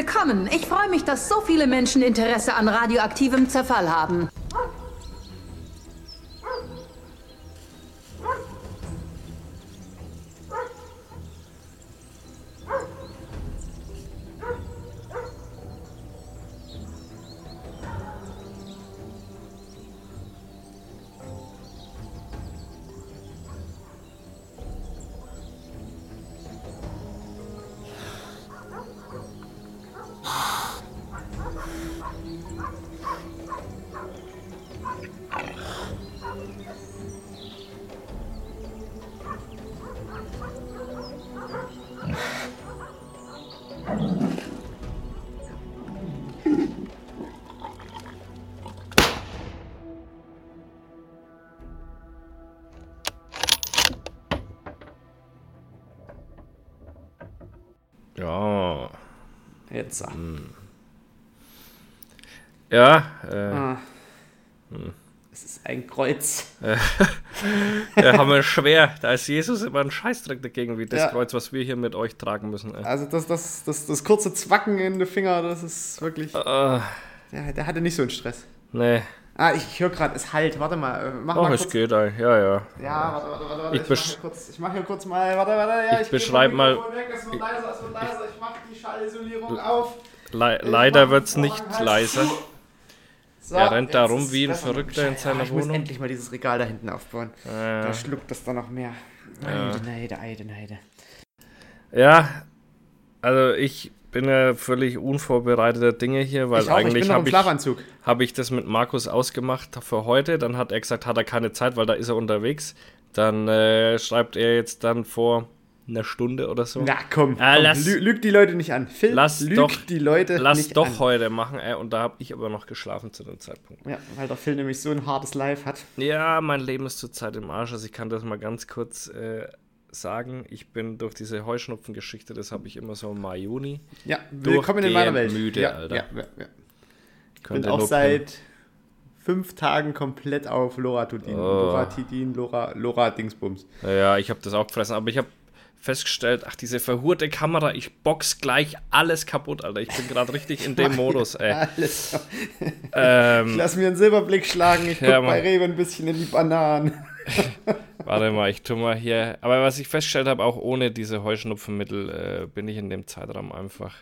willkommen. Ich freue mich, dass so viele Menschen Interesse an radioaktivem Zerfall haben. Jetzt. Ja, äh, Ah. Es ist ein Kreuz. ja, haben wir schwer. Da ist Jesus immer ein Scheißdreck dagegen, wie das Ja. Kreuz, was wir hier mit euch tragen müssen. Ey. Also das, das, das, das kurze Zwacken in den Finger, das ist wirklich. Ah, Der, der hatte nicht so einen Stress. nee. Ah, ich höre gerade, es halt. Warte mal, äh, mach Ach, mal es kurz. geht, ey. Ja, ja. Ja, warte, warte, warte, warte. Ich Ich, besch- mach hier kurz, ich mach hier kurz mal. Warte, warte. Ja, Ich geh beschreib vom mal- Weg, es wird leiser, es wird leiser. Ich mach die Schallisolierung auf. Le Ich leider wird's den nicht halt leiser. So, Er rennt da rum wie ein. Verrückter in seiner Ja, ich muss Wohnung. endlich mal dieses Regal da hinten aufbauen. Ja. Da schluckt das dann noch mehr. Ja. Eide, neide, eide, neide. Ja, also ich bin ja völlig unvorbereiteter Dinge hier, weil ich auch, eigentlich habe ich, hab ich das mit Markus ausgemacht für heute. Dann hat er gesagt, hat er keine Zeit, weil da ist er unterwegs. Dann äh, schreibt er jetzt dann vor einer Stunde oder so. Na komm, Ah, komm lass- lü lüg die Leute nicht an. Phil, Lass lüg doch- die Leute Lass nicht doch an. heute machen, ey, und da habe ich aber noch geschlafen zu dem Zeitpunkt. Ja, weil der Phil nämlich so ein hartes Live hat. Ja, mein Leben ist zurzeit im Arsch. Also ich kann das mal ganz kurz äh, sagen. Ich bin durch diese Heuschnupfengeschichte, das habe ich immer so im Mai, Juni. Ja, willkommen in meiner Welt. Müde, ja, Alter. Ja, ja, ja. Ich bin auch seit fünf Tagen komplett auf Loratidin. Oh. Loratidin, Lora, Lora Dingsbums. Ja, ich habe das auch gefressen, aber ich habe festgestellt, ach, diese verhurte Kamera, ich box gleich alles kaputt, Alter. Ich bin gerade richtig in dem Modus, ey. Alles. Ich Ähm, lass mir einen Silberblick schlagen. Ich guck Ja, bei. Rewe ein bisschen in die Bananen. warte mal, ich tu mal hier. Aber was ich festgestellt habe, auch ohne diese Heuschnupfenmittel äh, bin ich in dem Zeitraum einfach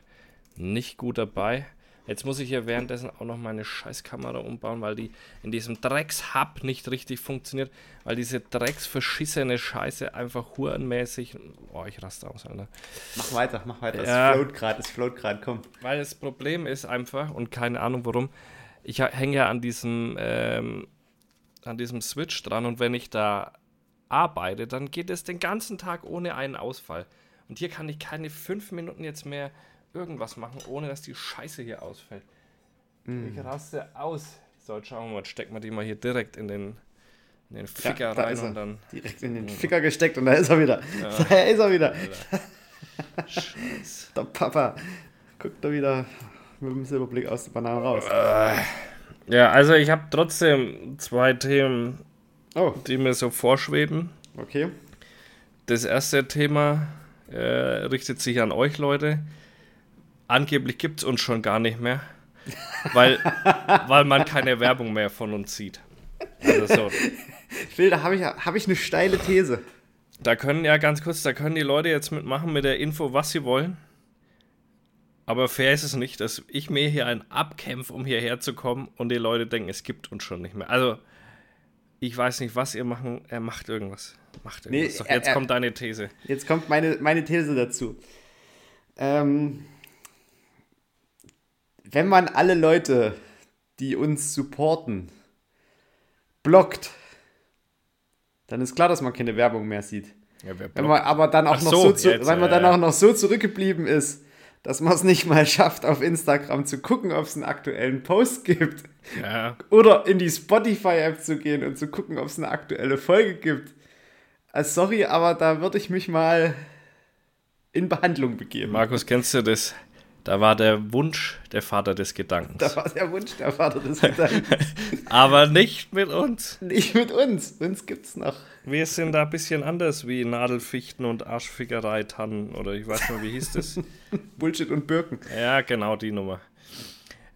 nicht gut dabei. Jetzt muss ich hier währenddessen auch noch meine Scheißkamera umbauen, weil die in diesem Dreckshub nicht richtig funktioniert, weil diese drecksverschissene Scheiße einfach hurenmäßig. Oh, ich raste aus, Alter. Mach weiter, mach weiter. Ja. Es float gerade, es float gerade, komm. Weil das Problem ist einfach, und keine Ahnung warum, ich hänge ja an diesem, ähm, an diesem Switch dran und wenn ich da arbeite, dann geht es den ganzen Tag ohne einen Ausfall. Und hier kann ich keine fünf Minuten jetzt mehr irgendwas machen, ohne dass die Scheiße hier ausfällt. Ich raste aus. So, jetzt schauen wir mal, stecken wir die mal hier direkt in den, in den Ficker da rein ist er. und dann. Direkt in den Ficker gesteckt und da ist er wieder. Da ist er wieder. Scheiße. Der Papa. Guckt da wieder mit dem Silberblick aus der Banane raus. Ja, also ich habe trotzdem zwei Themen, Oh, die mir so vorschweben. okay. Das erste Thema äh, richtet sich an euch, Leute. Angeblich gibt es uns schon gar nicht mehr, weil, weil man keine Werbung mehr von uns sieht. Also so, Phil, da habe ich, hab ich eine steile These. da können ja ganz kurz, da können die Leute jetzt mitmachen mit der Info, was sie wollen. Aber fair ist es nicht, dass ich mir hier einen abkämpfe, um hierher zu kommen und die Leute denken, es gibt uns schon nicht mehr. Also, ich weiß nicht, was ihr machen. Er macht irgendwas. Macht irgendwas. Nee, er- jetzt er- kommt deine These. Jetzt kommt meine, meine These dazu. Ähm, wenn man alle Leute, die uns supporten, blockt, dann ist klar, dass man keine Werbung mehr sieht. Ja, wer Wenn man aber dann auch Ach noch so, so, zu, jetzt, wenn man dann auch noch so zurückgeblieben ist, dass man es nicht mal schafft, auf Instagram zu gucken, ob es einen aktuellen Post gibt. Ja, Oder in die Spotify-App zu gehen und zu gucken, ob es eine aktuelle Folge gibt. Also sorry, aber da würde ich mich mal in Behandlung begeben. Markus, kennst du das? Da war der Wunsch der Vater des Gedankens. Da war der Wunsch der Vater des Gedankens. Aber nicht mit uns. Nicht mit uns. Uns gibt's noch. Wir sind da ein bisschen anders wie Nadelfichten und Arschfickerei Tannen oder ich weiß nicht, wie hieß das? Bullshit und Birken. ja, genau die Nummer.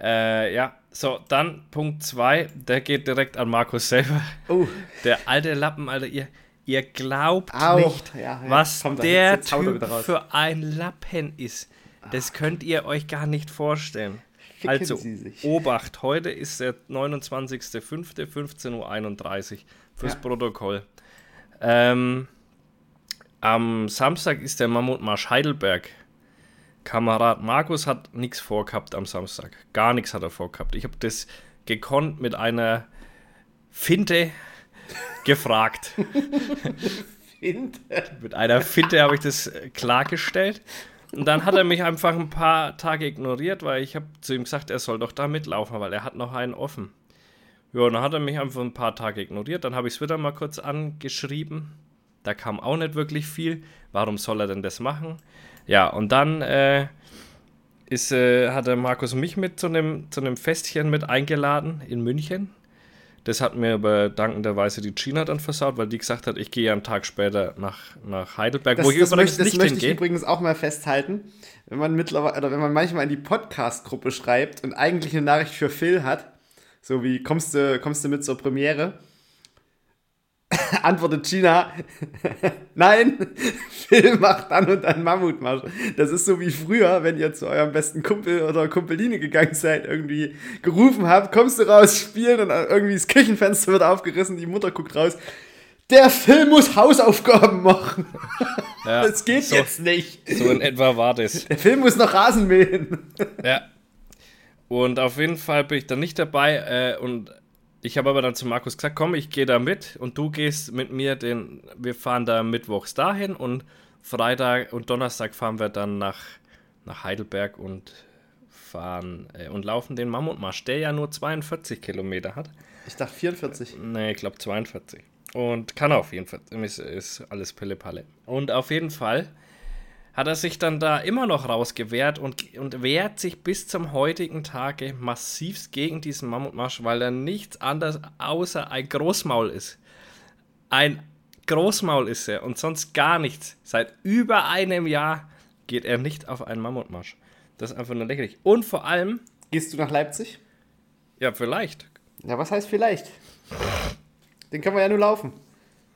Äh, ja, so, dann Punkt 2, der geht direkt an Markus selber. Oh, Der alte Lappen, Alter, ihr, ihr glaubt Au, nicht, ja, ja, was komm, da- der jetzt Typ für ein Lappen ist. Das könnt ihr euch gar nicht vorstellen. Ficken Also. Obacht, heute ist der 29.05.15.31 Uhr fürs Ja. Protokoll. Ähm, am Samstag ist der Mammutmarsch Heidelberg. Kamerad Markus hat nichts vorgehabt am Samstag. Gar nichts hat er vorgehabt. Ich habe das gekonnt mit einer Finte gefragt. Mit einer Finte habe ich das klargestellt. Und dann hat er mich einfach ein paar Tage ignoriert, weil ich habe zu ihm gesagt, er soll doch da mitlaufen, weil er hat noch einen offen. Ja, und dann hat er mich einfach ein paar Tage ignoriert. Dann habe ich es wieder mal kurz angeschrieben. Da kam auch nicht wirklich viel. Warum soll er denn das machen? Ja, und dann äh, ist, äh, hat der Markus mich mit zu einem zu Festchen mit eingeladen in München. Das hat mir aber dankenderweise die Gina dann versaut, weil die gesagt hat, ich gehe einen Tag später nach, nach Heidelberg, Das, wo ich das, übrigens möchte, das nicht möchte ich hingehe. übrigens auch mal festhalten. Wenn man mittlerweile, oder wenn man manchmal in die Podcast-Gruppe schreibt und eigentlich eine Nachricht für Phil hat, so wie kommst du, kommst du mit zur Premiere? Antwortet Gina, nein, Phil macht dann und dann Mammutmarsch. Das ist so wie früher, wenn ihr zu eurem besten Kumpel oder Kumpeline gegangen seid, irgendwie gerufen habt, kommst du raus, spielen und irgendwie das Küchenfenster wird aufgerissen, die Mutter guckt raus. Der Phil muss Hausaufgaben machen. Ja, Das geht so, jetzt nicht. So in etwa war das. Der Film muss noch Rasen mähen. Ja. Und auf jeden Fall bin ich dann nicht dabei. Äh, und ich habe aber dann zu Markus gesagt, komm, ich gehe da mit und du gehst mit mir den, wir fahren da mittwochs dahin und Freitag und Donnerstag fahren wir dann nach, nach Heidelberg und fahren äh, und laufen den Mammutmarsch, der ja nur 42 Kilometer hat. Ich dachte 44. Nee, ich glaube 42. Und kann auf jeden Fall. Ist, ist alles Pille-Palle. Und auf jeden Fall hat er sich dann da immer noch rausgewehrt und, und wehrt sich bis zum heutigen Tage massivst gegen diesen Mammutmarsch, weil er nichts anderes außer ein Großmaul ist. Ein Großmaul ist er und sonst gar nichts. Seit über einem Jahr geht er nicht auf einen Mammutmarsch. Das ist einfach nur lächerlich. Und vor allem, Gehst du nach Leipzig? ja, vielleicht. Ja, was heißt vielleicht? Den können wir ja nur laufen.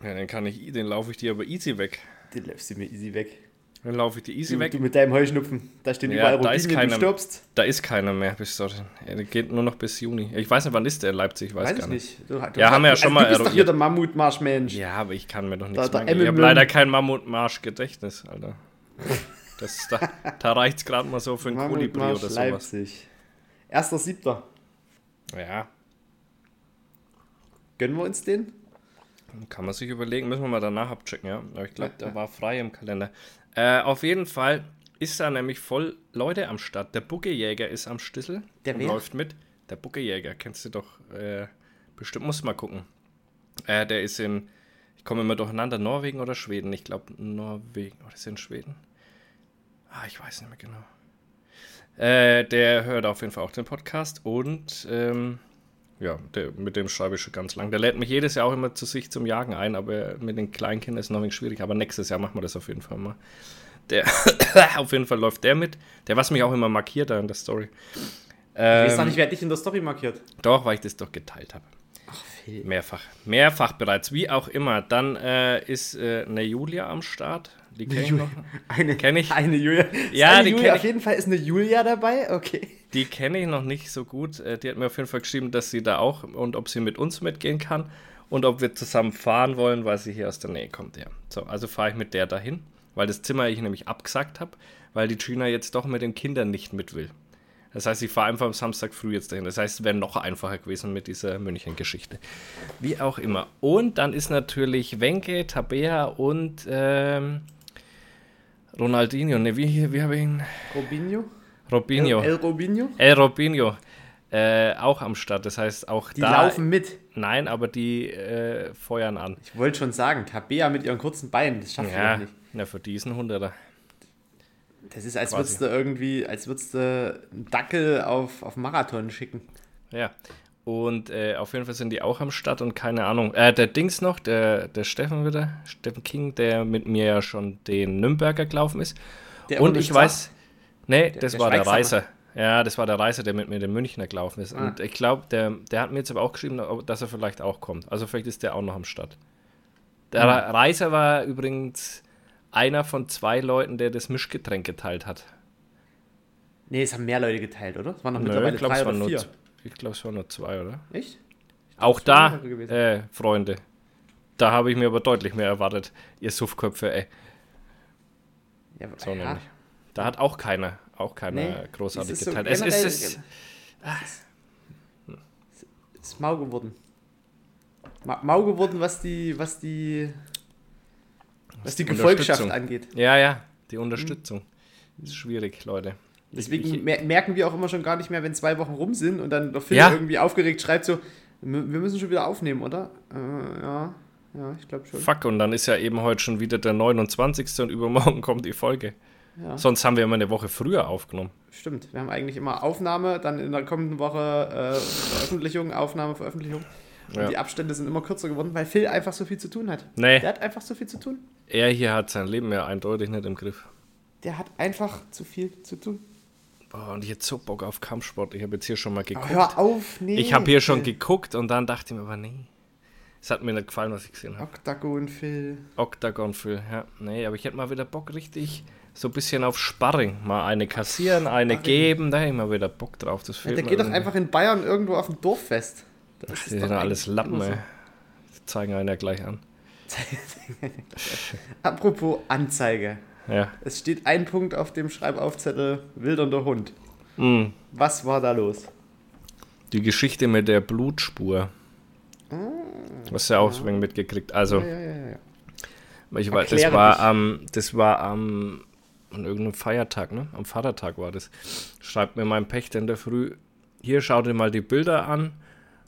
Ja, den kann ich, den laufe ich dir aber easy weg. Den läufst du mir easy weg. Dann laufe ich dir easy Du, weg. du mit deinem Heuschnupfen. Da stehen Ja, überall da ist Rubinien, du keiner- stirbst. Da ist keiner mehr bis dorthin. Ja, der geht nur noch bis Juni. Ich weiß nicht, wann ist der in Leipzig? Ich weiß, Weiß gar ich nicht. nicht. Du, du, Ja, haben wir ja schon mal Du bist doch eruiert. hier der Mammutmarschmensch. Ja, aber ich kann mir doch nichts Da- merken. Ich habe leider kein Mammutmarsch-Gedächtnis, Alter. Das, da da reicht es gerade mal so für ein Kolibri Mammutmarsch oder sowas. Leipzig. Erster Siebter. Ja, Gönnen wir uns den? kann man sich überlegen. Müssen wir mal danach abchecken, ja. Aber ich glaube, der war frei im Kalender. Äh, auf jeden Fall ist da nämlich voll Leute am Start. Der Buckejäger ist am Stissel Der und wer? läuft mit. Der Buckejäger, kennst du doch äh, bestimmt. Muss mal gucken. Äh, der ist in, ich komme immer durcheinander, Norwegen oder Schweden. Ich glaube Norwegen. Oder ist er in Schweden? Ah, ich weiß nicht mehr genau. Äh, der hört auf jeden Fall auch den Podcast und ähm, ja, der, mit dem schreibe ich schon ganz lang. Der lädt mich jedes Jahr auch immer zu sich zum Jagen ein, aber mit den Kleinkindern ist es noch ein wenig schwierig. Aber nächstes Jahr machen wir das auf jeden Fall mal. Der, auf jeden Fall läuft der mit. Der, was mich auch immer markiert da in der Story. Ich weiß Ähm, noch nicht, wer dich in der Story markiert. doch, weil ich das doch geteilt habe. Mehrfach. Mehrfach bereits. Wie auch immer. Dann äh, ist äh, eine Julia am Start. Die kenne ich noch. Eine, Kenn ich. Eine Julia. Ja, eine die Julia. Auf jeden Fall ist eine Julia dabei. Okay. Die kenne ich noch nicht so gut. Äh, Die hat mir auf jeden Fall geschrieben, dass sie da auch und ob sie mit uns mitgehen kann und ob wir zusammen fahren wollen, weil sie hier aus der Nähe kommt. Ja. So, also fahre ich mit der dahin, weil das Zimmer ich nämlich abgesagt habe, weil die Gina jetzt doch mit den Kindern nicht mit will. Das heißt, ich fahre einfach am Samstag früh jetzt dahin. Das heißt, es wäre noch einfacher gewesen mit dieser München-Geschichte. Wie auch immer. Und dann ist natürlich Wenke, Tabea und ähm, Ronaldinho. Ne, wie, wie habe ich ihn? Robinho? Robinho. El, El Robinho? El Robinho äh, auch am Start. Das heißt, auch Die da. laufen mit. Nein, aber die äh, feuern an. Ich wollte schon sagen, Tabea mit ihren kurzen Beinen, das schafft Ja, nicht. na, für diesen Hunderter. Das ist, als würdest du irgendwie, als würdest du einen Dackel auf, auf Marathon schicken. Ja. Und äh, auf jeden Fall sind die auch am Start und keine Ahnung. Äh, der Dings noch, der, der Steffen wieder, Steffen King, der mit mir ja schon den Nürnberger gelaufen ist. Der und ich weiß, nee, Der- das der war der. Reiser. Ja, das war der Reiser, der mit mir den Münchner gelaufen ist. Ah. Und ich glaube, der, der hat mir jetzt aber auch geschrieben, dass er vielleicht auch kommt. Also vielleicht ist der auch noch am Start. Der Hm. Re- Reiser war übrigens einer von zwei Leuten, der das Mischgetränk geteilt hat. Nee, es haben mehr Leute geteilt, oder? Es waren noch Nö, mittlerweile ich glaube, drei es, waren oder nur vier. ich glaub, es waren nur zwei, oder? Echt? Auch es waren da, äh, Freunde, da habe ich mir aber deutlich mehr erwartet. Ihr Suffköpfe, ey. Ja, So ja. nämlich. Da hat auch keiner, auch keiner Nee, großartig es ist so geteilt. es ist, generell- es, ist mau geworden. Ma mau geworden, was die, was die, was die Gefolgschaft angeht. ja, ja, die Unterstützung. Ist schwierig, Leute. Deswegen Ich- merken wir auch immer schon gar nicht mehr, wenn zwei Wochen rum sind und dann der Phil Ja. irgendwie aufgeregt schreibt so, "M- wir müssen schon wieder aufnehmen, oder? Äh, ja, ja, ich glaube schon. Fuck, und dann ist ja eben heute schon wieder der 29. und übermorgen kommt die Folge. Ja. Sonst haben wir immer eine Woche früher aufgenommen. Stimmt, wir haben eigentlich immer Aufnahme, dann in der kommenden Woche äh, Veröffentlichung, Aufnahme, Veröffentlichung. Und Ja. die Abstände sind immer kürzer geworden, weil Phil einfach so viel zu tun hat. Nee, Der hat einfach so viel zu tun. er hier hat sein Leben ja eindeutig nicht im Griff. Der hat einfach zu viel zu tun. Boah, und ich hätte so Bock auf Kampfsport. Ich habe jetzt hier schon mal Oh, geguckt. hör auf, nee. ich habe hier schon geguckt und dann dachte ich mir, aber nee. Es hat mir nicht gefallen, was ich gesehen habe. Octagon, Phil. Octagon Phil, ja. Nee, aber ich hätte mal wieder Bock richtig so ein bisschen auf Sparring. Mal eine kassieren, eine Sparring. geben, da hätte ich mal wieder Bock drauf. Das Ja, fehlt der mir geht doch einfach in Bayern irgendwo auf dem Dorffest. Das Die ist sind doch ja alles Lappen, so. ey. Die zeigen einen ja gleich an. Apropos Anzeige. Ja. Es steht ein Punkt auf dem Schreibaufzettel, wildernder Hund. Mm. Was war da los? Die Geschichte mit der Blutspur. Hast du ja auch wenig mitgekriegt. Also, Ah. Ja, ja, ja, ja. ich weiß, das war am, das war am, an irgendeinem Feiertag, ne? Am Vatertag war das. Schreibt mir mein Pächter in der Früh, hier schau dir mal die Bilder an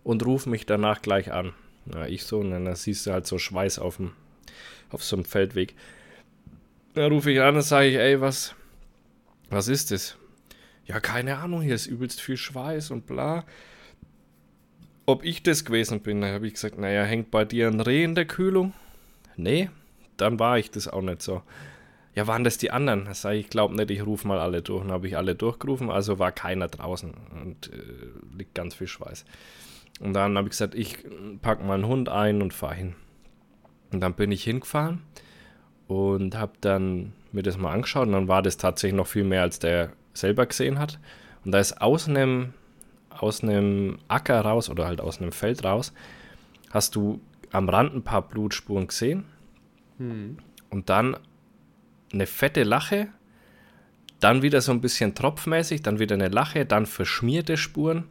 und ruf mich danach gleich an. Ja, ich so, und dann siehst du halt so Schweiß auf dem, auf so einem Feldweg. Dann rufe ich an und sage ich, ey, was, was ist das? Ja, keine Ahnung, hier ist übelst viel Schweiß und bla. Ob ich das gewesen bin, da habe ich gesagt, naja, hängt bei dir ein Reh in der Kühlung? Nee, dann war ich das auch nicht so. Ja, waren das die anderen? Da sage ich, ich glaube nicht, ich rufe mal alle durch. Dann habe ich alle durchgerufen, also war keiner draußen und äh, liegt ganz viel Schweiß. Und dann habe ich gesagt, ich packe mal einen Hund ein und fahre hin. Und dann bin ich hingefahren und habe dann mir das mal angeschaut und dann war das tatsächlich noch viel mehr, als der selber gesehen hat. Und da ist aus einem, aus einem Acker raus oder halt aus einem Feld raus, hast du am Rand ein paar Blutspuren gesehen und dann eine fette Lache, dann wieder so ein bisschen tropfmäßig, dann wieder eine Lache, dann verschmierte Spuren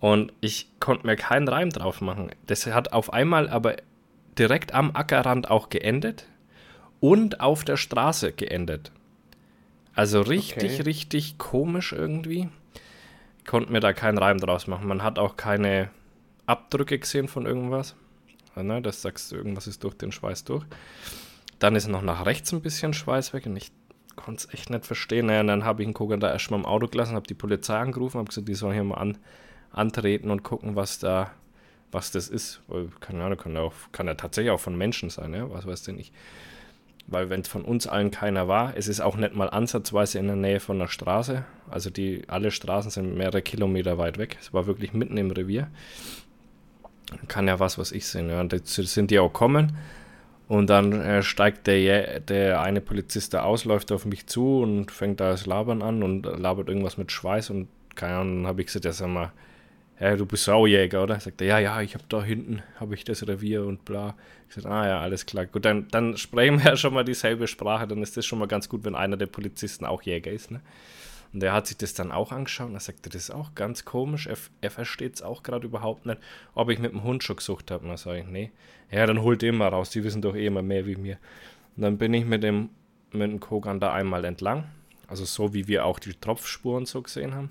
und ich konnte mir keinen Reim drauf machen. Das hat auf einmal aber direkt am Ackerrand auch geendet und auf der Straße geendet. Also richtig, Okay. richtig komisch irgendwie. Konnte mir da keinen Reim draus machen. Man hat auch keine Abdrücke gesehen von irgendwas. Ne, das sagst du, irgendwas ist durch den Schweiß durch. Dann ist noch nach rechts ein bisschen Schweiß weg und ich konnte es echt nicht verstehen. Naja, und dann habe ich einen Kogan da erstmal im Auto gelassen, habe die Polizei angerufen, habe gesagt, die sollen hier mal an, antreten und gucken, was da, was das ist. Weil, keine Ahnung, kann auch, kann ja tatsächlich auch von Menschen sein, ja, was weiß denn ich. Weil wenn es von uns allen keiner war, es ist auch nicht mal ansatzweise in der Nähe von der Straße. Also die, alle Straßen sind mehrere Kilometer weit weg. Es war wirklich mitten im Revier. Kann ja was, was ich sehe. Ja. Und sind die auch kommen. Und dann äh, steigt der, der eine Polizist da aus, läuft auf mich zu und fängt da das Labern an und labert irgendwas mit Schweiß und keine Ahnung, habe ich gesagt, ja sag mal, ja, du bist Saujäger, oder? Sagt er, ja, ja, ich habe da hinten, habe ich das Revier und bla. Ich sage, ah ja, alles klar. Gut, dann, dann sprechen wir ja schon mal dieselbe Sprache, dann ist das schon mal ganz gut, wenn einer der Polizisten auch Jäger ist, ne? Und er hat sich das dann auch angeschaut und er sagte, das ist auch ganz komisch. Er, er versteht es auch gerade überhaupt nicht, ob ich mit dem Hund schon gesucht habe. Und dann sage ich, nee. Ja, dann holt den mal raus, die wissen doch eh immer mehr wie mir. Und dann bin ich mit dem, mit dem Kogan da einmal entlang. Also so wie wir auch die Tropfspuren so gesehen haben.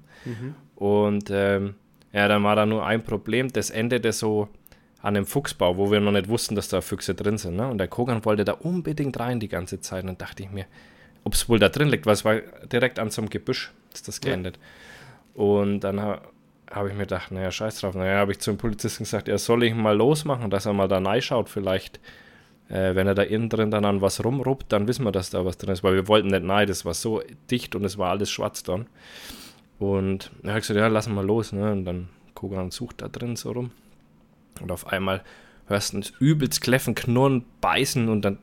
Und ähm, ja, dann war da nur ein Problem. Das endete so an dem Fuchsbau, wo wir noch nicht wussten, dass da Füchse drin sind. Ne? Und der Kogan wollte da unbedingt rein die ganze Zeit. Und dann dachte ich mir, ob es wohl da drin liegt, weil es war direkt an so einem Gebüsch, ist das geendet. Ja. Und dann ha, habe ich mir gedacht, naja, scheiß drauf. Naja, habe ich zum Polizisten gesagt, er soll ich mal losmachen, dass er mal da reinschaut, vielleicht. Äh, wenn er da innen drin dann an was rumruppt, dann wissen wir, dass da was drin ist, weil wir wollten nicht nein, das war so dicht und es war alles schwarz dann. Und er hat gesagt, ja, lassen wir los. Ne? Und dann Kogan sucht da drin so rum. Und auf einmal hörst du ein übelst Kläffen, Knurren, Beißen und dann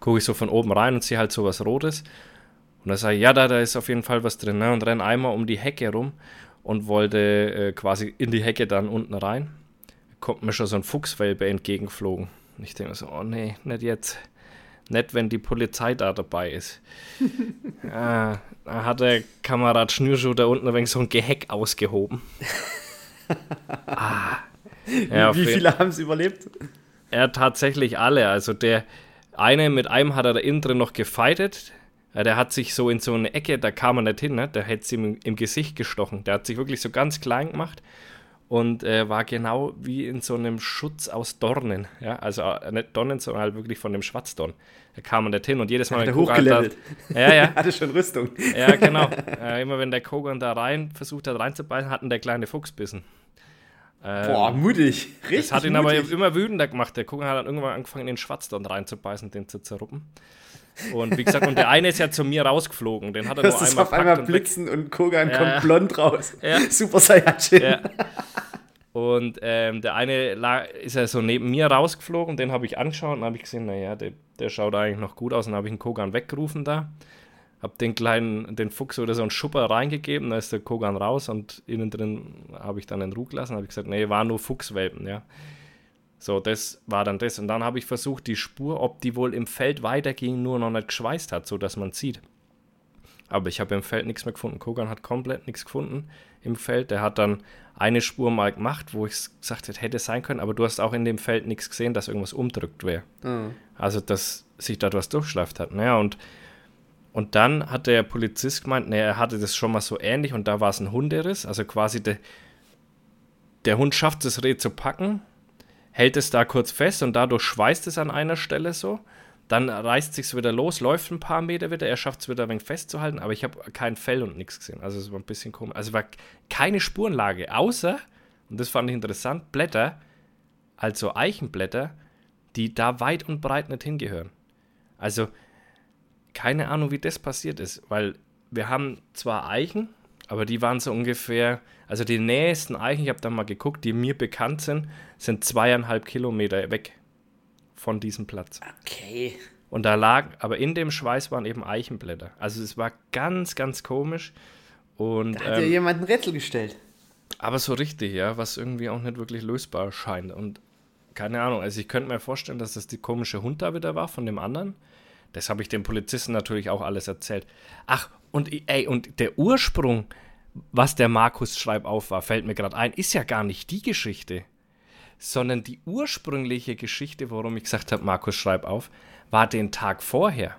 gucke ich so von oben rein und sehe halt so was Rotes. Und dann sage ich, ja, da, da ist auf jeden Fall was drin. Ne? Und renne einmal um die Hecke rum und wollte äh, quasi in die Hecke dann unten rein. Kommt mir schon so ein Fuchswelpe entgegengeflogen. Und ich denke so, oh nee, nicht jetzt. Nicht, wenn die Polizei da dabei ist. ah, da hat der Kamerad Schnürschuh da unten ein wenig so ein Geheck ausgehoben. ah. Ja, Wie viele haben es überlebt? Ja, tatsächlich alle. Also der eine, mit einem hat er da innen drin noch gefeitet. Ja, der hat sich so in so eine Ecke, da kam er nicht hin, ne? der hätte es ihm im, Gesicht gestochen. Der hat sich wirklich so ganz klein gemacht und äh, war genau wie in so einem Schutz aus Dornen. Ja? Also äh, nicht Dornen, sondern halt wirklich von dem Schwarzdorn. Da kam er nicht hin und jedes Mal, wenn hochgelevelt. Da, ja, ja. hatte schon Rüstung. Ja, genau. Äh, immer wenn der Kogan da rein versucht hat reinzubeißen, hatten der kleine Fuchs bissen. Ähm, Boah, mutig. Richtig. Das hat ihn mutig. aber immer wütender gemacht. Der Kogan hat dann irgendwann angefangen, in den Schwarzdorn reinzubeißen, den zu zerruppen. Und wie gesagt, und der eine ist ja zu mir rausgeflogen. Den hat er das nur einmal auf einmal blitzen und Kogan ja, kommt blond raus. Ja. Super Saiyajin. Ja. Und ähm, der eine ist ja so neben mir rausgeflogen, den habe ich angeschaut und habe ich gesehen, naja, der, der schaut eigentlich noch gut aus. Und dann habe ich einen Kogan weggerufen da. Habe den kleinen, den Fuchs oder so einen Schupper reingegeben, da ist der Kogan raus und innen drin habe ich dann den Ruh gelassen. habe ich gesagt, nee, war nur Fuchswelpen, ja. So, das war dann das. Und dann habe ich versucht, die Spur, ob die wohl im Feld weiterging, nur noch nicht geschweißt hat, sodass man sieht. Aber ich habe im Feld nichts mehr gefunden. Kogan hat komplett nichts gefunden im Feld. Der hat dann eine Spur mal gemacht, wo ich gesagt hätte, hätte sein können, aber du hast auch in dem Feld nichts gesehen, dass irgendwas umdrückt wäre. Mhm. Also, dass sich da was durchschleift hat. Naja, und, und dann hat der Polizist gemeint, naja, er hatte das schon mal so ähnlich und da war es ein Hunderiss. Also quasi de, der Hund schafft es, das Reh zu packen, hält es da kurz fest und dadurch schweißt es an einer Stelle so. Dann reißt sich's wieder los, läuft ein paar Meter wieder, er schafft es wieder ein wenig festzuhalten, aber ich habe kein Fell und nichts gesehen. Also es war ein bisschen komisch. Also es war keine Spurenlage, außer, und das fand ich interessant, Blätter, also Eichenblätter, die da weit und breit nicht hingehören. Also keine Ahnung, wie das passiert ist, weil wir haben zwar Eichen, aber die waren so ungefähr, also die nächsten Eichen, ich habe da mal geguckt, die mir bekannt sind, sind zweieinhalb Kilometer weg von diesem Platz. Okay. Und da lag, aber in dem Schweiß waren eben Eichenblätter. Also es war ganz, ganz komisch. Und, da hat ähm, ja jemand ein Rätsel gestellt. Aber so richtig, ja, was irgendwie auch nicht wirklich lösbar scheint. Und keine Ahnung, also ich könnte mir vorstellen, dass das die komische Hund da wieder war von dem anderen. Das habe ich dem Polizisten natürlich auch alles erzählt. Ach, und ey, und der Ursprung, was der Markus Schreibauf war, fällt mir gerade ein, ist ja gar nicht die Geschichte sondern die ursprüngliche Geschichte, warum ich gesagt habe, Markus, schreib auf, war den Tag vorher.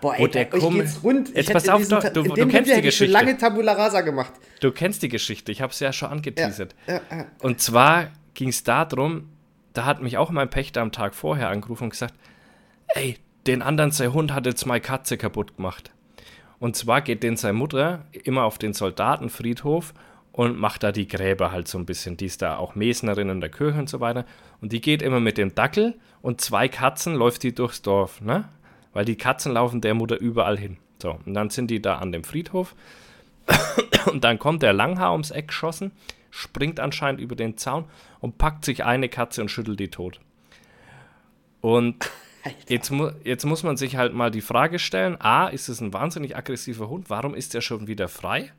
Boah, ey, der euch geht's rund. Jetzt pass auf, du, du, du kennst die Geschichte. Ich lange Tabula Rasa gemacht. Du kennst die Geschichte, ich habe es ja schon angeteasert. Ja, ja, ja. Und zwar ging es darum, da hat mich auch mein Pächter am Tag vorher angerufen und gesagt, ey, den anderen sein Hund hat jetzt meine Katze kaputt gemacht. Und zwar geht den seine Mutter immer auf den Soldatenfriedhof und macht da die Gräber halt so ein bisschen. Die ist da auch Mesnerin in der Kirche und so weiter. Und die geht immer mit dem Dackel und zwei Katzen läuft die durchs Dorf, ne? Weil die Katzen laufen der Mutter überall hin. So, und dann sind die da an dem Friedhof. und dann kommt der Langhaar ums Eck geschossen, springt anscheinend über den Zaun und packt sich eine Katze und schüttelt die tot. Und jetzt, mu jetzt muss man sich halt mal die Frage stellen: A, ist es ein wahnsinnig aggressiver Hund? Warum ist er schon wieder frei?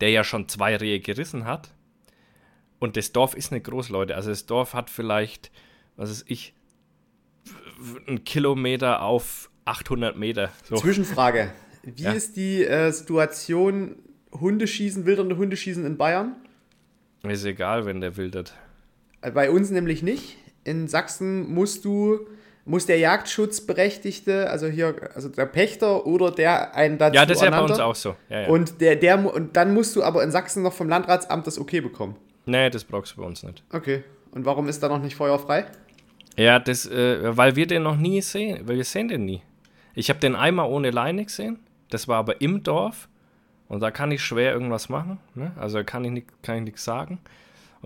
der ja schon zwei Rehe gerissen hat. Und das Dorf ist nicht groß, Leute. Also das Dorf hat vielleicht, was ist ich, einen Kilometer auf 800 Meter. So. Zwischenfrage. Wie ja. ist die äh, Situation Hundeschießen, wildernde Hundeschießen in Bayern? Ist egal, wenn der wildert. Bei uns nämlich nicht. In Sachsen musst du muss der Jagdschutzberechtigte, also hier, also der Pächter oder der einen dazu Ja, das ist ja bei uns auch so. Ja, ja. Und, der, der, und dann musst du aber in Sachsen noch vom Landratsamt das Okay bekommen. Nee, das brauchst du bei uns nicht. Okay. Und warum ist da noch nicht feuerfrei? Ja, das, äh, weil wir den noch nie sehen, weil wir sehen den nie. Ich habe den einmal ohne Leine gesehen. Das war aber im Dorf. Und da kann ich schwer irgendwas machen. Ne? Also kann ich, nicht, kann ich nichts sagen.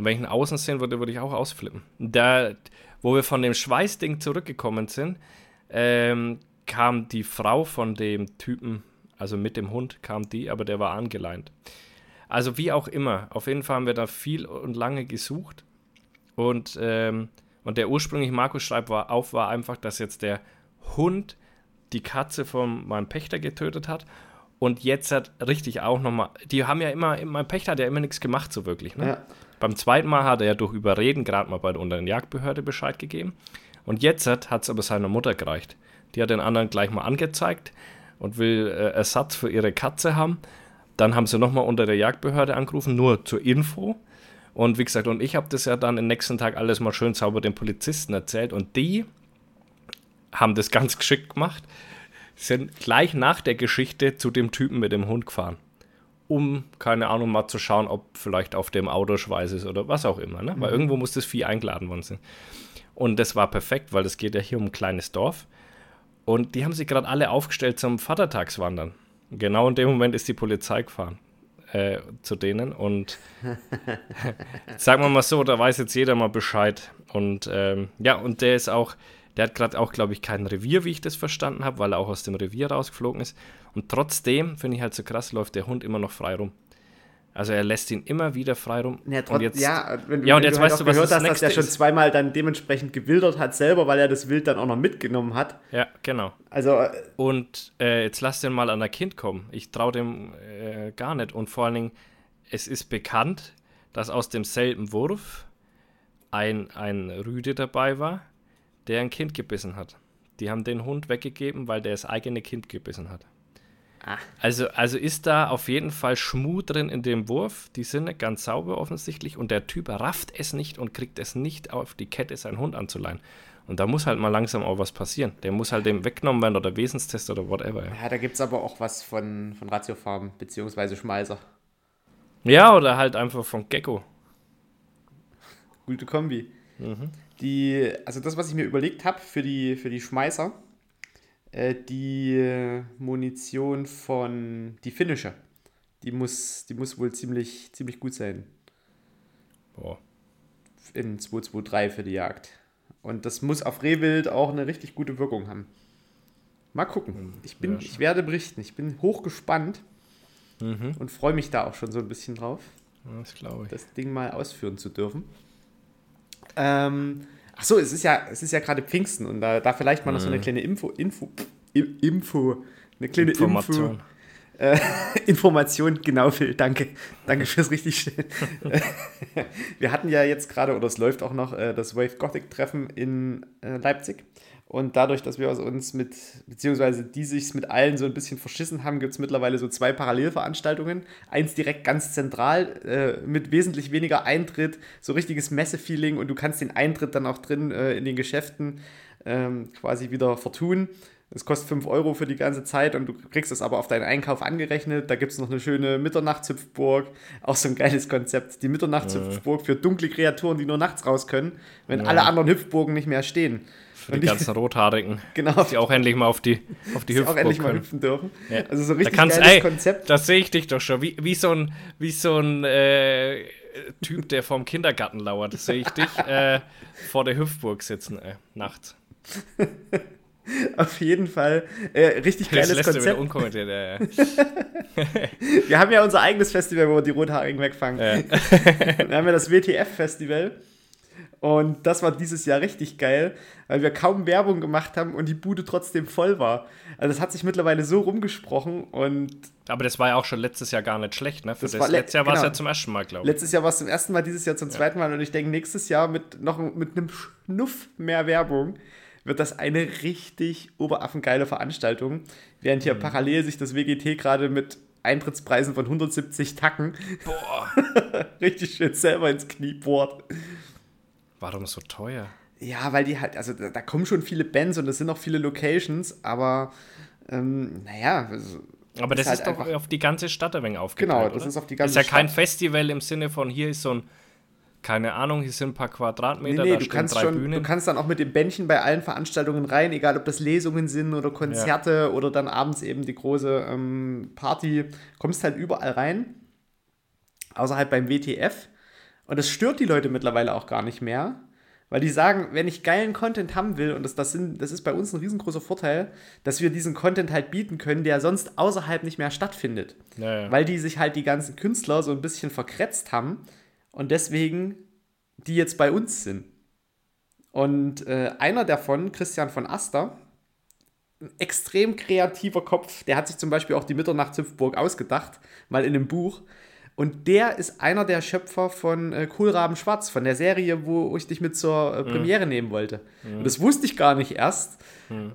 Und wenn ich ihn außen sehen würde, würde ich auch ausflippen. Da, wo wir von dem Schweißding zurückgekommen sind, ähm, kam die Frau von dem Typen, also mit dem Hund kam die, aber der war angeleint. Also wie auch immer, auf jeden Fall haben wir da viel und lange gesucht. Und, ähm, und der ursprüngliche Markus Schreib war auf war einfach, dass jetzt der Hund die Katze von meinem Pächter getötet hat. Und jetzt hat richtig auch nochmal, die haben ja immer, mein Pächter hat ja immer nichts gemacht, so wirklich. Ne? Ja. Beim zweiten Mal hat er ja durch Überreden gerade mal bei der unteren Jagdbehörde Bescheid gegeben. Und jetzt hat es aber seiner Mutter gereicht. Die hat den anderen gleich mal angezeigt und will äh, Ersatz für ihre Katze haben. Dann haben sie nochmal unter der Jagdbehörde angerufen, nur zur Info. Und wie gesagt, und ich habe das ja dann den nächsten Tag alles mal schön sauber den Polizisten erzählt. Und die haben das ganz geschickt gemacht, sind gleich nach der Geschichte zu dem Typen mit dem Hund gefahren. Um, keine Ahnung, mal zu schauen, ob vielleicht auf dem Auto Schweiß ist oder was auch immer. Ne? Weil mhm. irgendwo muss das Vieh eingeladen worden sein. Und das war perfekt, weil es geht ja hier um ein kleines Dorf. Und die haben sich gerade alle aufgestellt zum Vatertagswandern. Genau in dem Moment ist die Polizei gefahren äh, zu denen. Und sagen wir mal so, da weiß jetzt jeder mal Bescheid. Und ähm, ja, und der ist auch, der hat gerade auch, glaube ich, kein Revier, wie ich das verstanden habe, weil er auch aus dem Revier rausgeflogen ist. Und trotzdem, finde ich halt so krass, läuft der Hund immer noch frei rum. Also er lässt ihn immer wieder frei rum. Ja, und jetzt, ja, wenn, ja, und jetzt du halt weißt du, was gehört hast, dass er schon zweimal dann dementsprechend gewildert hat selber, weil er das Wild dann auch noch mitgenommen hat. Ja, genau. Also äh, und äh, jetzt lass den mal an ein Kind kommen. Ich traue dem äh, gar nicht. Und vor allen Dingen, es ist bekannt, dass aus demselben Wurf ein, ein Rüde dabei war, der ein Kind gebissen hat. Die haben den Hund weggegeben, weil der das eigene Kind gebissen hat. Ah. Also, also ist da auf jeden Fall Schmuh drin in dem Wurf. Die sind nicht ganz sauber offensichtlich und der Typ rafft es nicht und kriegt es nicht auf die Kette, seinen Hund anzuleihen. Und da muss halt mal langsam auch was passieren. Der muss halt dem weggenommen werden oder Wesenstest oder whatever. Ja, ja da gibt es aber auch was von, von Ratiofarm beziehungsweise Schmeißer. Ja, oder halt einfach von Gecko. Gute Kombi. Mhm. Die, also das, was ich mir überlegt habe für die, für die Schmeißer, äh, die Munition von die finnische. Die muss, die muss wohl ziemlich, ziemlich gut sein. Boah. In 223 für die Jagd. Und das muss auf Rehwild auch eine richtig gute Wirkung haben. Mal gucken. Hm, ich, bin, ich werde berichten. Ich bin hochgespannt mhm. und freue mich da auch schon so ein bisschen drauf. Das. Das Ding mal ausführen zu dürfen. Ähm, Ach so, es ist ja, es ist ja gerade Pfingsten und da, da vielleicht mal noch so eine mhm. kleine Info, Info, Info, eine kleine Information. Info. Äh, Information, genau, Phil, danke. Danke fürs richtig stellen. Wir hatten ja jetzt gerade, oder es läuft auch noch, äh, das Wave Gothic Treffen in äh, Leipzig. Und dadurch, dass wir uns mit, beziehungsweise die sich mit allen so ein bisschen verschissen haben, gibt es mittlerweile so zwei Parallelveranstaltungen. Eins direkt ganz zentral, äh, mit wesentlich weniger Eintritt, so richtiges Messefeeling und du kannst den Eintritt dann auch drin äh, in den Geschäften ähm, quasi wieder vertun. Es kostet 5 Euro für die ganze Zeit und du kriegst es aber auf deinen Einkauf angerechnet. Da gibt es noch eine schöne Mitternachtshüpfburg. Auch so ein geiles Konzept. Die Mitternachtshüpfburg für dunkle Kreaturen, die nur nachts raus können, wenn ja. alle anderen Hüpfburgen nicht mehr stehen. Für die ganzen Rothaarigen. Genau. Die auch endlich mal auf die, auf die Hüpfburg auch endlich können. mal hüpfen dürfen. Ja. Also so richtig da geiles ey, Konzept. Das sehe ich dich doch schon. Wie, wie so ein, wie so ein äh, Typ, der vorm Kindergarten lauert. Das sehe ich dich äh, vor der Hüpfburg sitzen, äh, nachts. Auf jeden Fall äh, richtig geiles das Konzept. unkommentiert, ja, ja. wir haben ja unser eigenes Festival, wo wir die Rothaarigen wegfangen. Ja. wir haben ja das WTF-Festival. Und das war dieses Jahr richtig geil, weil wir kaum Werbung gemacht haben und die Bude trotzdem voll war. Also das hat sich mittlerweile so rumgesprochen und. Aber das war ja auch schon letztes Jahr gar nicht schlecht, ne? Für das, das letztes Jahr genau. war es ja zum ersten Mal, glaube ich. Letztes Jahr war es zum ersten Mal, dieses Jahr zum zweiten Mal und ich denke, nächstes Jahr mit noch mit einem Schnuff mehr Werbung wird das eine richtig oberaffengeile Veranstaltung, während hier mhm. parallel sich das WGT gerade mit Eintrittspreisen von 170 Tacken Boah. richtig schön selber ins Knie bohrt. Warum so teuer? Ja, weil die halt, also da, da kommen schon viele Bands und es sind auch viele Locations, aber ähm, naja. Also, aber das ist, halt ist doch auf die ganze Stadt ein wenig aufgeteilt. Genau, das oder? ist auf die ganze Stadt. Ist ja kein Festival im Sinne von hier ist so ein keine Ahnung, hier sind ein paar Quadratmeter, Nee, nee, da du stehen kannst drei schon, Bühnen. du kannst dann auch mit dem Bändchen bei allen Veranstaltungen rein, egal ob das Lesungen sind oder Konzerte oder dann abends eben die große ähm, Party, kommst halt überall rein. Außer halt beim WTF. Und das stört die Leute mittlerweile auch gar nicht mehr. Weil die sagen, wenn ich geilen Content haben will, und das, das, sind, das ist bei uns ein riesengroßer Vorteil, dass wir diesen Content halt bieten können, der sonst außerhalb nicht mehr stattfindet. Ja, ja. Weil die sich halt die ganzen Künstler so ein bisschen verkretzt haben und deswegen die jetzt bei uns sind. Und äh, einer davon, Christian von Aster, ein extrem kreativer Kopf, der hat sich zum Beispiel auch die Mitternachtshüpfburg ausgedacht, mal in einem Buch. Und der ist einer der Schöpfer von äh, Kohlraben Schwarz, von der Serie, wo ich dich mit zur äh, Premiere nehmen wollte. Und das wusste ich gar nicht erst.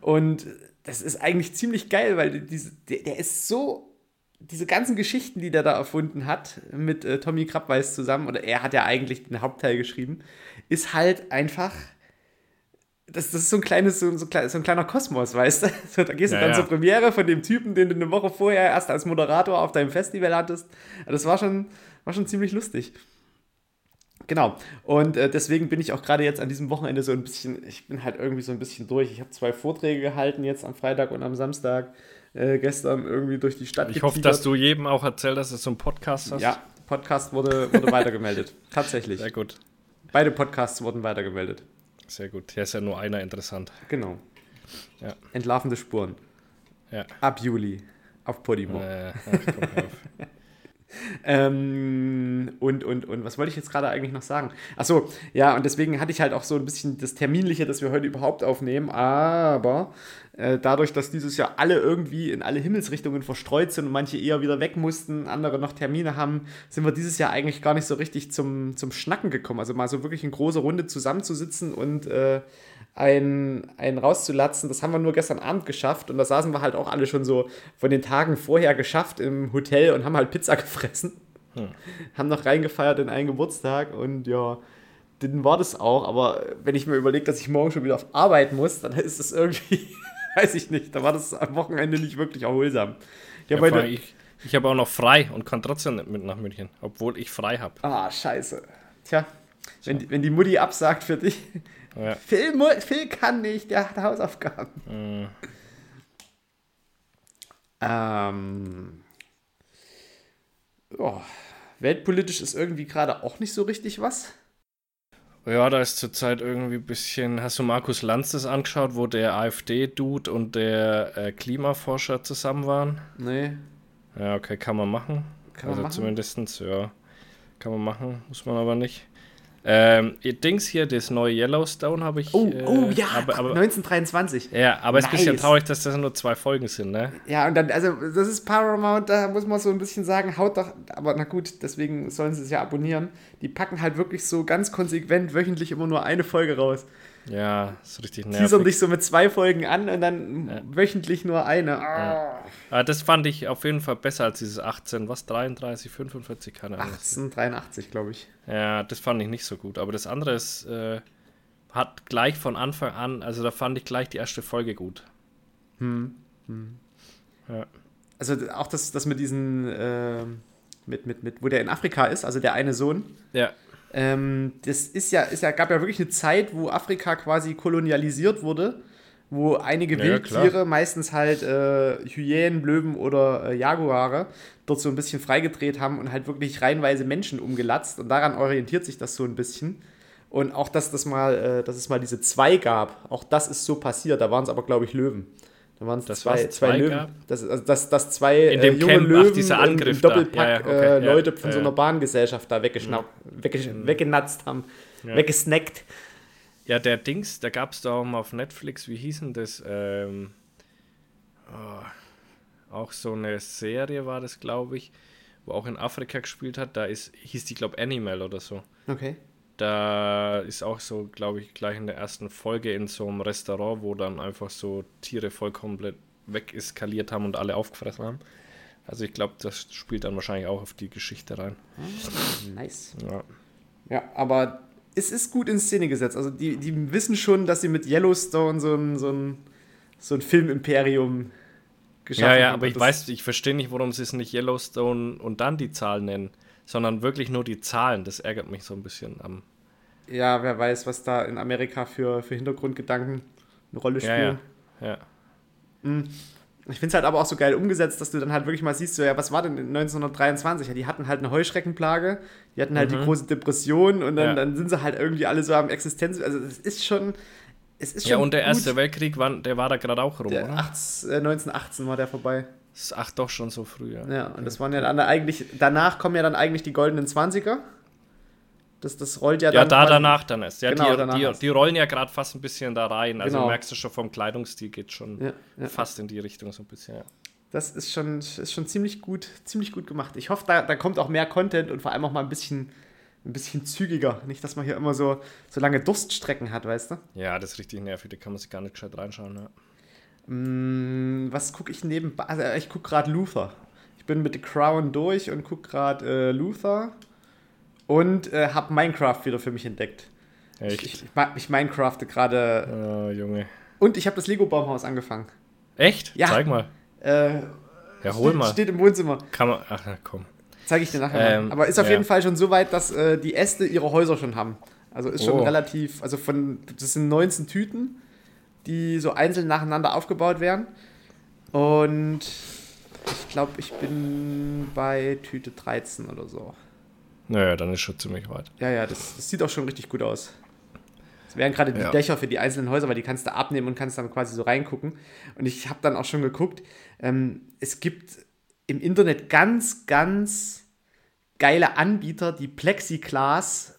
Und das ist eigentlich ziemlich geil, weil diese, der, der ist so diese ganzen Geschichten, die der da erfunden hat, mit äh, Tommy Krabweis zusammen, oder er hat ja eigentlich den Hauptteil geschrieben, ist halt einfach. Das, das ist so ein kleines, so, so, so ein kleiner Kosmos, weißt du? So, da gehst du Ja, dann ja. zur Premiere von dem Typen, den du eine Woche vorher erst als Moderator auf deinem Festival hattest. Das war schon, war schon ziemlich lustig. Genau. Und äh, deswegen bin ich auch gerade jetzt an diesem Wochenende so ein bisschen, ich bin halt irgendwie so ein bisschen durch. Ich habe zwei Vorträge gehalten jetzt am Freitag und am Samstag. Äh, gestern irgendwie durch die Stadt Ich hoffe, dass du jedem auch erzählt hast, dass du einen Podcast hast. Ja, Podcast wurde, wurde weitergemeldet. Tatsächlich. Sehr gut. Beide Podcasts wurden weitergemeldet. Sehr gut. Hier ist ja nur einer interessant. Genau. Ja. Entlarvende Spuren. Ja. Ab Juli. Auf Podimo. Äh, ach, komm, auf. Ähm, und, und, und, was wollte ich jetzt gerade eigentlich noch sagen? Achso, ja, und deswegen hatte ich halt auch so ein bisschen das Terminliche, dass wir heute überhaupt aufnehmen, aber äh, dadurch, dass dieses Jahr alle irgendwie in alle Himmelsrichtungen verstreut sind und manche eher wieder weg mussten, andere noch Termine haben, sind wir dieses Jahr eigentlich gar nicht so richtig zum, zum Schnacken gekommen. Also mal so wirklich in großer Runde zusammenzusitzen und äh, einen, einen rauszulatzen. Das haben wir nur gestern Abend geschafft und da saßen wir halt auch alle schon so von den Tagen vorher geschafft im Hotel und haben halt Pizza gefressen. Haben noch reingefeiert in einen Geburtstag und ja, dann war das auch. Aber wenn ich mir überlege, dass ich morgen schon wieder auf Arbeit muss, dann ist es irgendwie, weiß ich nicht, da war das am Wochenende nicht wirklich erholsam. Ich Ja, habe heute. allem ich ich habe auch noch frei und kann trotzdem nicht mit nach München, obwohl ich frei habe. Ah, scheiße. Tja, wenn, die- wenn die Mutti absagt für dich. Ja. Phil, Phil kann nicht, der hat Hausaufgaben. Mhm. Ähm, ja, weltpolitisch ist irgendwie gerade auch nicht so richtig was. Ja, da ist zurzeit irgendwie ein bisschen. Hast du Markus Lanz das angeschaut, wo der AfD-Dude und der äh, Klimaforscher zusammen waren? Nee, Ja, okay, kann man machen. Kann man also machen? zumindestens, ja. Kann man machen, muss man aber nicht. Ähm, ihr Dings hier, das neue Yellowstone habe ich. Oh, äh, oh ja, Aber, aber, 1923. ja, aber es ist ein bisschen Nice. traurig, dass das nur zwei Folgen sind, ne? Ja, und dann, also, das ist Paramount, da muss man so ein bisschen sagen, haut doch, aber na gut, deswegen sollen sie es ja abonnieren. Die packen halt wirklich so ganz konsequent wöchentlich immer nur eine Folge raus. Ja, ist richtig Teasern nervig. dich so mit zwei Folgen an und dann wöchentlich nur eine. Ah, Aber das fand ich auf jeden Fall besser als dieses 18, was? 33, 45, keine Ahnung. 1883, glaube ich. Ja, das fand ich nicht so gut. Aber das andere ist, äh, hat gleich von Anfang an, also da fand ich gleich die erste Folge gut. Ja. Also auch das, das mit diesen, ähm, mit, mit, mit, wo der in Afrika ist, also der eine Sohn, Ja, Ähm, das ist ja, ist ja, gab ja wirklich eine Zeit, wo Afrika quasi kolonialisiert wurde, wo einige Ja, ja, Wildtiere, klar. meistens halt äh, Hyänen, Löwen oder äh, Jaguare, dort so ein bisschen freigedreht haben und halt wirklich reihenweise Menschen umgelatzt. Und daran orientiert sich das so ein bisschen. Und auch, dass, das mal, äh, dass es mal diese zwei gab, auch das ist so passiert. Da waren es aber, glaube ich, Löwen. Da waren es zwei, zwei, Löwen. gab? Das, also, dass, dass zwei In dem äh, junge Camp, ach, Löwen dieser im- Angriff. Doppelpack Ja, ja, okay, äh, ja, Leute von so ja. einer Bahngesellschaft da weggeschnappt, weggesch weggenatzt haben, weggesnackt. ja, der Dings, da gab es da auch mal auf Netflix, wie hieß denn das? Ähm, oh, auch so eine Serie war das, glaube ich, wo auch in Afrika gespielt hat. Da ist, hieß die, glaube Animal oder so. Okay. Da ist auch so, glaube ich, gleich in der ersten Folge in so einem Restaurant, wo dann einfach so Tiere voll komplett wegeskaliert haben und alle aufgefressen haben. Also ich glaube, das spielt dann wahrscheinlich auch auf die Geschichte rein. Nice. Ja. Ja, aber es ist gut in Szene gesetzt. Also die, die wissen schon, dass sie mit Yellowstone so ein, so ein, so ein Filmimperium geschaffen Ja, ja, haben. aber ich weiß, ich verstehe nicht, warum sie es nicht Yellowstone und dann die Zahl nennen. Sondern wirklich nur die Zahlen. Das ärgert mich so ein bisschen am. Ja, wer weiß, was da in Amerika für, für Hintergrundgedanken eine Rolle spielen. Ja, ja. ja. Mhm. Ich finde es halt aber auch so geil umgesetzt, dass du dann halt wirklich mal siehst, so, ja, was war denn 1923? Ja, die hatten halt eine Heuschreckenplage, die hatten halt mhm. die große Depression und dann, ja. dann sind sie halt irgendwie alle so am Existenz. Also, es ist schon. Es ist schon ja, und der gut. Erste Weltkrieg, war, der war da gerade auch rum, der oder? 18, äh, 1918 war der vorbei. Ach, doch schon so früh, ja. Ja, und das waren ja dann eigentlich, danach kommen ja dann eigentlich die goldenen 20er. Das, das rollt ja dann. Ja, da danach dann erst. Ja, genau, die, danach die, die, rollen ja gerade fast ein bisschen da rein. Also genau. merkst du schon vom Kleidungsstil geht schon ja, ja. fast in die Richtung so ein bisschen, ja. Das ist schon, ist schon ziemlich gut, ziemlich gut gemacht. Ich hoffe, da, da kommt auch mehr Content und vor allem auch mal ein bisschen, ein bisschen zügiger. Nicht, dass man hier immer so, so lange Durststrecken hat, weißt du? Ja, das ist richtig nervig, da kann man sich gar nicht gescheit reinschauen, ja. Mm, was gucke ich nebenbei? Also ich gucke gerade Luther. Ich bin mit The Crown durch und gucke gerade äh, Luther und äh, habe Minecraft wieder für mich entdeckt. Echt? Ich, ich, ich Minecrafte gerade. Oh, Junge. Und ich habe das Lego-Baumhaus angefangen. Echt? Ja. Zeig mal. Äh, ja, hol mal. Steht im Wohnzimmer. Kann man. Ach, komm. Zeige ich dir nachher ähm, mal. Aber ist auf ja. jeden Fall schon so weit, dass äh, die Äste ihre Häuser schon haben. Also ist schon oh. relativ. Also von. Das sind 19 Tüten, die so einzeln nacheinander aufgebaut werden. Und ich glaube, ich bin bei Tüte 13 oder so. Naja, dann ist schon ziemlich weit. Ja, ja, das, das sieht auch schon richtig gut aus. Das wären gerade die ja. Dächer für die einzelnen Häuser, weil die kannst du abnehmen und kannst dann quasi so reingucken. Und ich habe dann auch schon geguckt, ähm, es gibt im Internet ganz, ganz geile Anbieter, die Plexiglas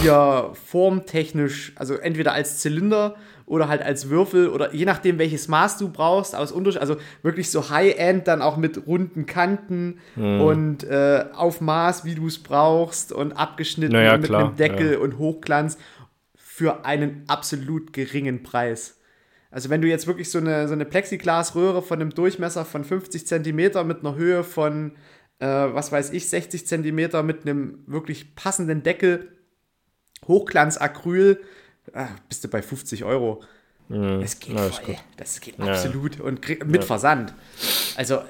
hier formtechnisch, also entweder als Zylinder oder halt als Würfel oder je nachdem, welches Maß du brauchst, aus Unterschied, also wirklich so High-End, dann auch mit runden Kanten mhm. und äh, auf Maß, wie du es brauchst und abgeschnitten naja, mit klar, einem Deckel ja. und Hochglanz für einen absolut geringen Preis. Also wenn du jetzt wirklich so eine, so eine Plexiglasröhre von einem Durchmesser von 50 cm mit einer Höhe von, äh, was weiß ich, 60 cm mit einem wirklich passenden Deckel, Hochglanz-Acryl, ah, bist du bei 50 Euro. Mhm. Das geht ja, voll. Das geht ja. absolut. Und mit ja. Versand. Also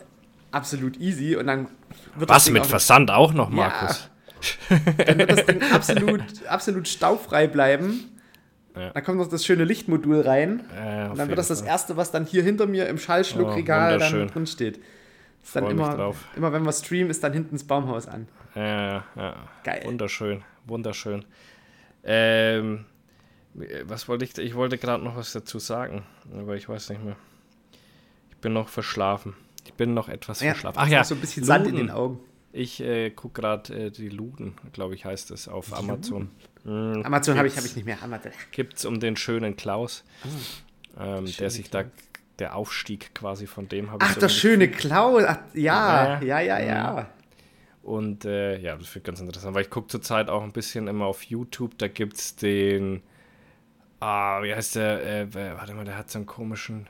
absolut easy. Und dann wird Was mit Versand auch noch, Markus? dann wird das Ding absolut, absolut staufrei bleiben. Ja. Dann kommt noch das schöne Lichtmodul rein. Ja, und dann wird das das erste, was dann hier hinter mir im Schallschluckregal oh, dann drin steht. Ist dann immer, immer, wenn wir streamen, ist dann hinten das Baumhaus an. Ja, ja. Geil. Wunderschön, wunderschön. Ähm, was wollte ich? Ich wollte gerade noch was dazu sagen, aber ich weiß nicht mehr. Ich bin noch verschlafen. Ich bin noch etwas ja, verschlafen. Ach ja, so ein bisschen Luden. Sand in den Augen. Ich äh, gucke gerade äh, die Luden, glaube ich, heißt es auf Amazon. Mhm. Amazon habe ich, hab ich nicht mehr. Gibt es um den schönen Klaus, oh, ähm, der sich Klaus. da der Aufstieg quasi von dem habe ich Ach, so das schöne Klaus. Ach, ja, ja, ja, ja, ja. Und äh, ja, das wird ganz interessant, weil ich gucke zurzeit auch ein bisschen immer auf YouTube. Da gibt es den Ah, wie heißt der? Äh, warte mal, der hat so einen komischen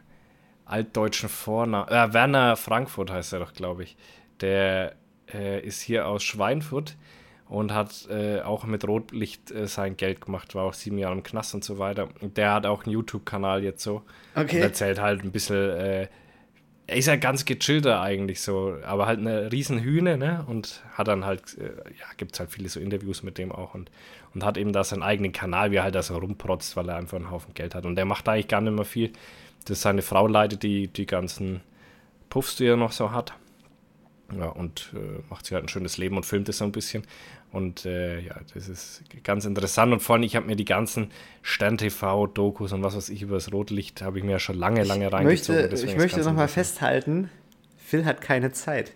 altdeutschen Vornamen. Äh, Werner Frankfurt heißt er doch, glaube ich. Der äh, ist hier aus Schweinfurt und hat äh, auch mit Rotlicht äh, sein Geld gemacht, war auch sieben Jahre im Knast und so weiter. Und der hat auch einen YouTube-Kanal jetzt so. Okay. Und erzählt halt ein bisschen. Er ist ja ganz gechillter eigentlich so, aber halt eine riesen Hühne, ne? Und hat dann halt, äh, ja, gibt es halt viele so Interviews mit dem auch und und hat eben da seinen eigenen Kanal, wie er halt da so rumprotzt, weil er einfach einen Haufen Geld hat. Und der macht eigentlich gar nicht mehr viel. Das ist seine Frau leitet die, die ganzen Puffs, die er noch so hat. Ja, und äh, macht sich halt ein schönes Leben und filmt es so ein bisschen. Und äh, ja, das ist ganz interessant. Und vor allem, ich habe mir die ganzen Stern-TV-Dokus und was weiß ich über das Rotlicht, habe ich mir ja schon lange, lange reingezogen. Möchte, ich möchte nochmal festhalten, Phil hat keine Zeit.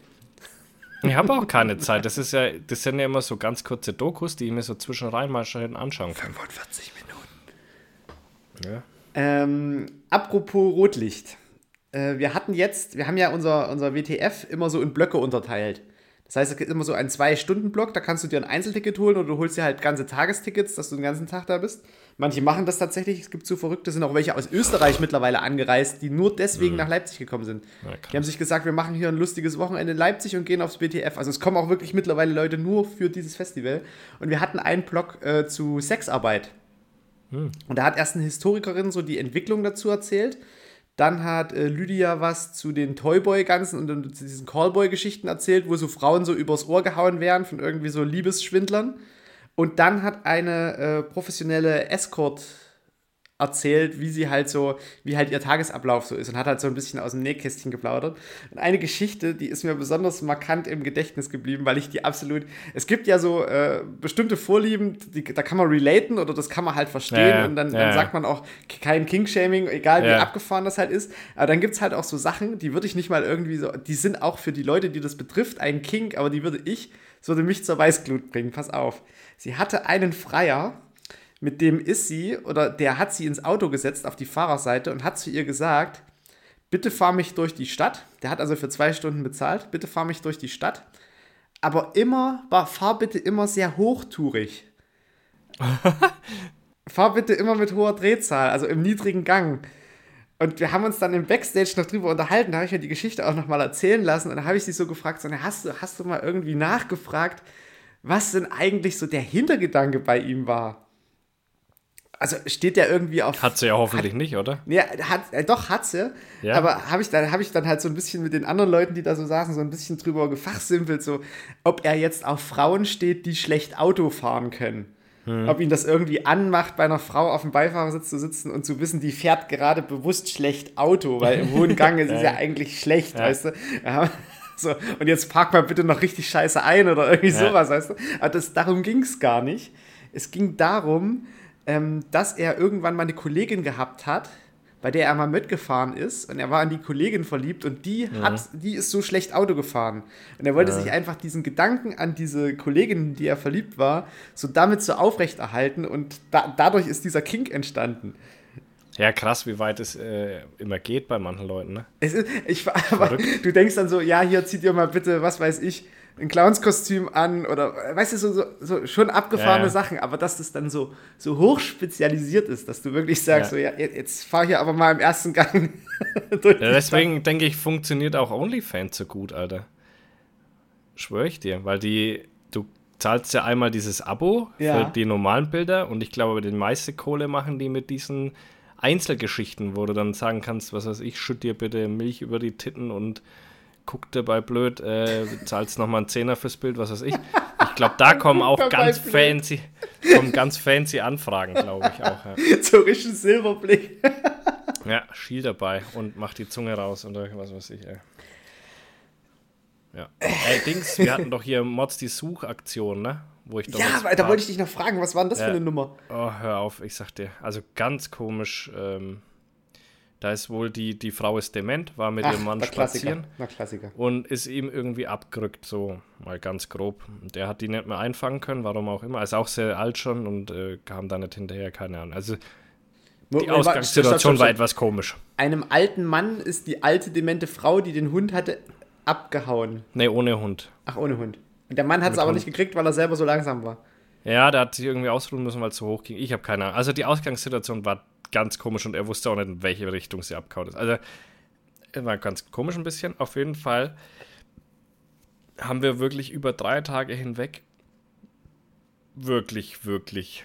Ich habe auch keine Zeit. Das ist ja, das sind ja immer so ganz kurze Dokus, die ich mir so zwischenrein mal schön anschauen kann. 45 Minuten. Ja. Ähm, apropos Rotlicht. Äh, wir hatten jetzt, wir haben ja unser, unser WTF immer so in Blöcke unterteilt. Das heißt, es gibt immer so einen Zwei-Stunden-Block, da kannst du dir ein Einzelticket holen oder du holst dir halt ganze Tagestickets, dass du den ganzen Tag da bist. Manche machen das tatsächlich, es gibt so Verrückte, sind auch welche aus Österreich mittlerweile angereist, die nur deswegen mhm. nach Leipzig gekommen sind. Ja, die haben sich gesagt, wir machen hier ein lustiges Wochenende in Leipzig und gehen aufs BTF. Also es kommen auch wirklich mittlerweile Leute nur für dieses Festival. Und wir hatten einen Blog äh, zu Sexarbeit. Mhm. Und da hat erst eine Historikerin so die Entwicklung dazu erzählt Dann hat äh, Lydia was zu den Toyboy-Ganzen und, und zu diesen Callboy-Geschichten erzählt, wo so Frauen so übers Ohr gehauen werden von irgendwie so Liebesschwindlern. Und dann hat eine äh, professionelle Escort erzählt, wie sie halt so, wie halt ihr Tagesablauf so ist und hat halt so ein bisschen aus dem Nähkästchen geplaudert. Und eine Geschichte, die ist mir besonders markant im Gedächtnis geblieben, weil ich die absolut, es gibt ja so äh, bestimmte Vorlieben, die, da kann man relaten oder das kann man halt verstehen Ja, und dann, Ja, dann sagt man auch kein King-Shaming, egal wie Ja. abgefahren das halt ist. Aber dann gibt es halt auch so Sachen, die würde ich nicht mal irgendwie so, die sind auch für die Leute, die das betrifft, ein King, aber die würde ich, das würde mich zur Weißglut bringen, pass auf. Sie hatte einen Freier, mit dem ist sie, oder der hat sie ins Auto gesetzt auf die Fahrerseite und hat zu ihr gesagt, bitte fahr mich durch die Stadt. Der hat also für zwei Stunden bezahlt, bitte fahr mich durch die Stadt. Aber immer, war- fahr bitte immer sehr hochtourig. fahr bitte immer mit hoher Drehzahl, also im niedrigen Gang. Und wir haben uns dann im Backstage noch drüber unterhalten, da habe ich mir die Geschichte auch nochmal erzählen lassen und da habe ich sie so gefragt, so, hast, du, hast du mal irgendwie nachgefragt, was denn eigentlich so der Hintergedanke bei ihm war? Also steht der irgendwie auf. Hat sie ja hoffentlich nicht, oder? Ja, hat, äh, doch, hat sie. Ja. Aber habe ich, dann- hab ich dann halt so ein bisschen mit den anderen Leuten, die da so saßen, so ein bisschen drüber gefachsimpelt, so, ob er jetzt auf Frauen steht, die schlecht Auto fahren können. Hm. Ob ihn das irgendwie anmacht, bei einer Frau auf dem Beifahrersitz zu sitzen und zu wissen, die fährt gerade bewusst schlecht Auto, weil im hohen Gang ist es ja eigentlich schlecht, weißt du. Ja, so, und jetzt park mal bitte noch richtig scheiße ein oder irgendwie Ja. sowas, weißt du. Aber das, darum ging es gar nicht. Es ging darum, ähm, dass er irgendwann mal eine Kollegin gehabt hat, bei der er mal mitgefahren ist und er war in die Kollegin verliebt und die hat, die ist so schlecht Auto gefahren. Und er wollte sich einfach diesen Gedanken an diese Kollegin, in die er verliebt war, so damit so aufrechterhalten und da, dadurch ist dieser Kink entstanden. Ja, krass, wie weit es äh, immer geht bei manchen Leuten, ne? Es ist, ich, aber du denkst dann so, ja, hier zieht ihr mal bitte, was weiß ich, ein Clownskostüm an oder weißt du, so, so, so schon abgefahrene Ja. Sachen, aber dass das dann so, so hoch spezialisiert ist, dass du wirklich sagst, Ja. so, ja, jetzt fahr hier aber mal im ersten Gang durch. Ja, deswegen denke ich, funktioniert auch OnlyFans so gut, Alter. Schwöre ich dir, weil die, du zahlst ja einmal dieses Abo für die normalen Bilder und ich glaube, die meiste Kohle machen die mit diesen Einzelgeschichten, wo du dann sagen kannst, was weiß ich, schütt dir bitte Milch über die Titten und guck dabei blöd, äh, zahlst nochmal einen Zehner fürs Bild, was weiß ich. Ich glaube, da kommen auch ganz blöd. fancy, kommen ganz fancy Anfragen, glaube ich auch. Ja. so richtig Silberblick. Ja, schiel dabei und mach die Zunge raus oder was weiß ich, ey. Ja. Ey, Dings, wir hatten doch hier Mods die Suchaktion, ne? Wo ich doch Ja, weil da wollte ich dich noch fragen, was war denn das Ja. für eine Nummer? Oh, hör auf, ich sag dir. Also ganz komisch. Ähm, da ist wohl die, die Frau ist dement, war mit ihrem Mann spazieren Klassiker. und ist ihm irgendwie abgerückt, so mal ganz grob. Der hat die nicht mehr einfangen können, warum auch immer. Ist auch sehr alt schon und äh, kam da nicht hinterher, keine Ahnung. Also die Ausgangssituation war etwas komisch. Einem alten Mann ist die alte demente Frau, die den Hund hatte, abgehauen. Ne, ohne Hund. Ach, ohne Hund. Und der Mann hat es aber Hund. nicht gekriegt, weil er selber so langsam war. Ja, der hat sich irgendwie ausruhen müssen, weil es zu hoch ging. Ich habe keine Ahnung. Also die Ausgangssituation war ganz komisch und er wusste auch nicht, in welche Richtung sie abgehauen ist. Also war ganz komisch ein bisschen. Auf jeden Fall haben wir wirklich über drei Tage hinweg wirklich, wirklich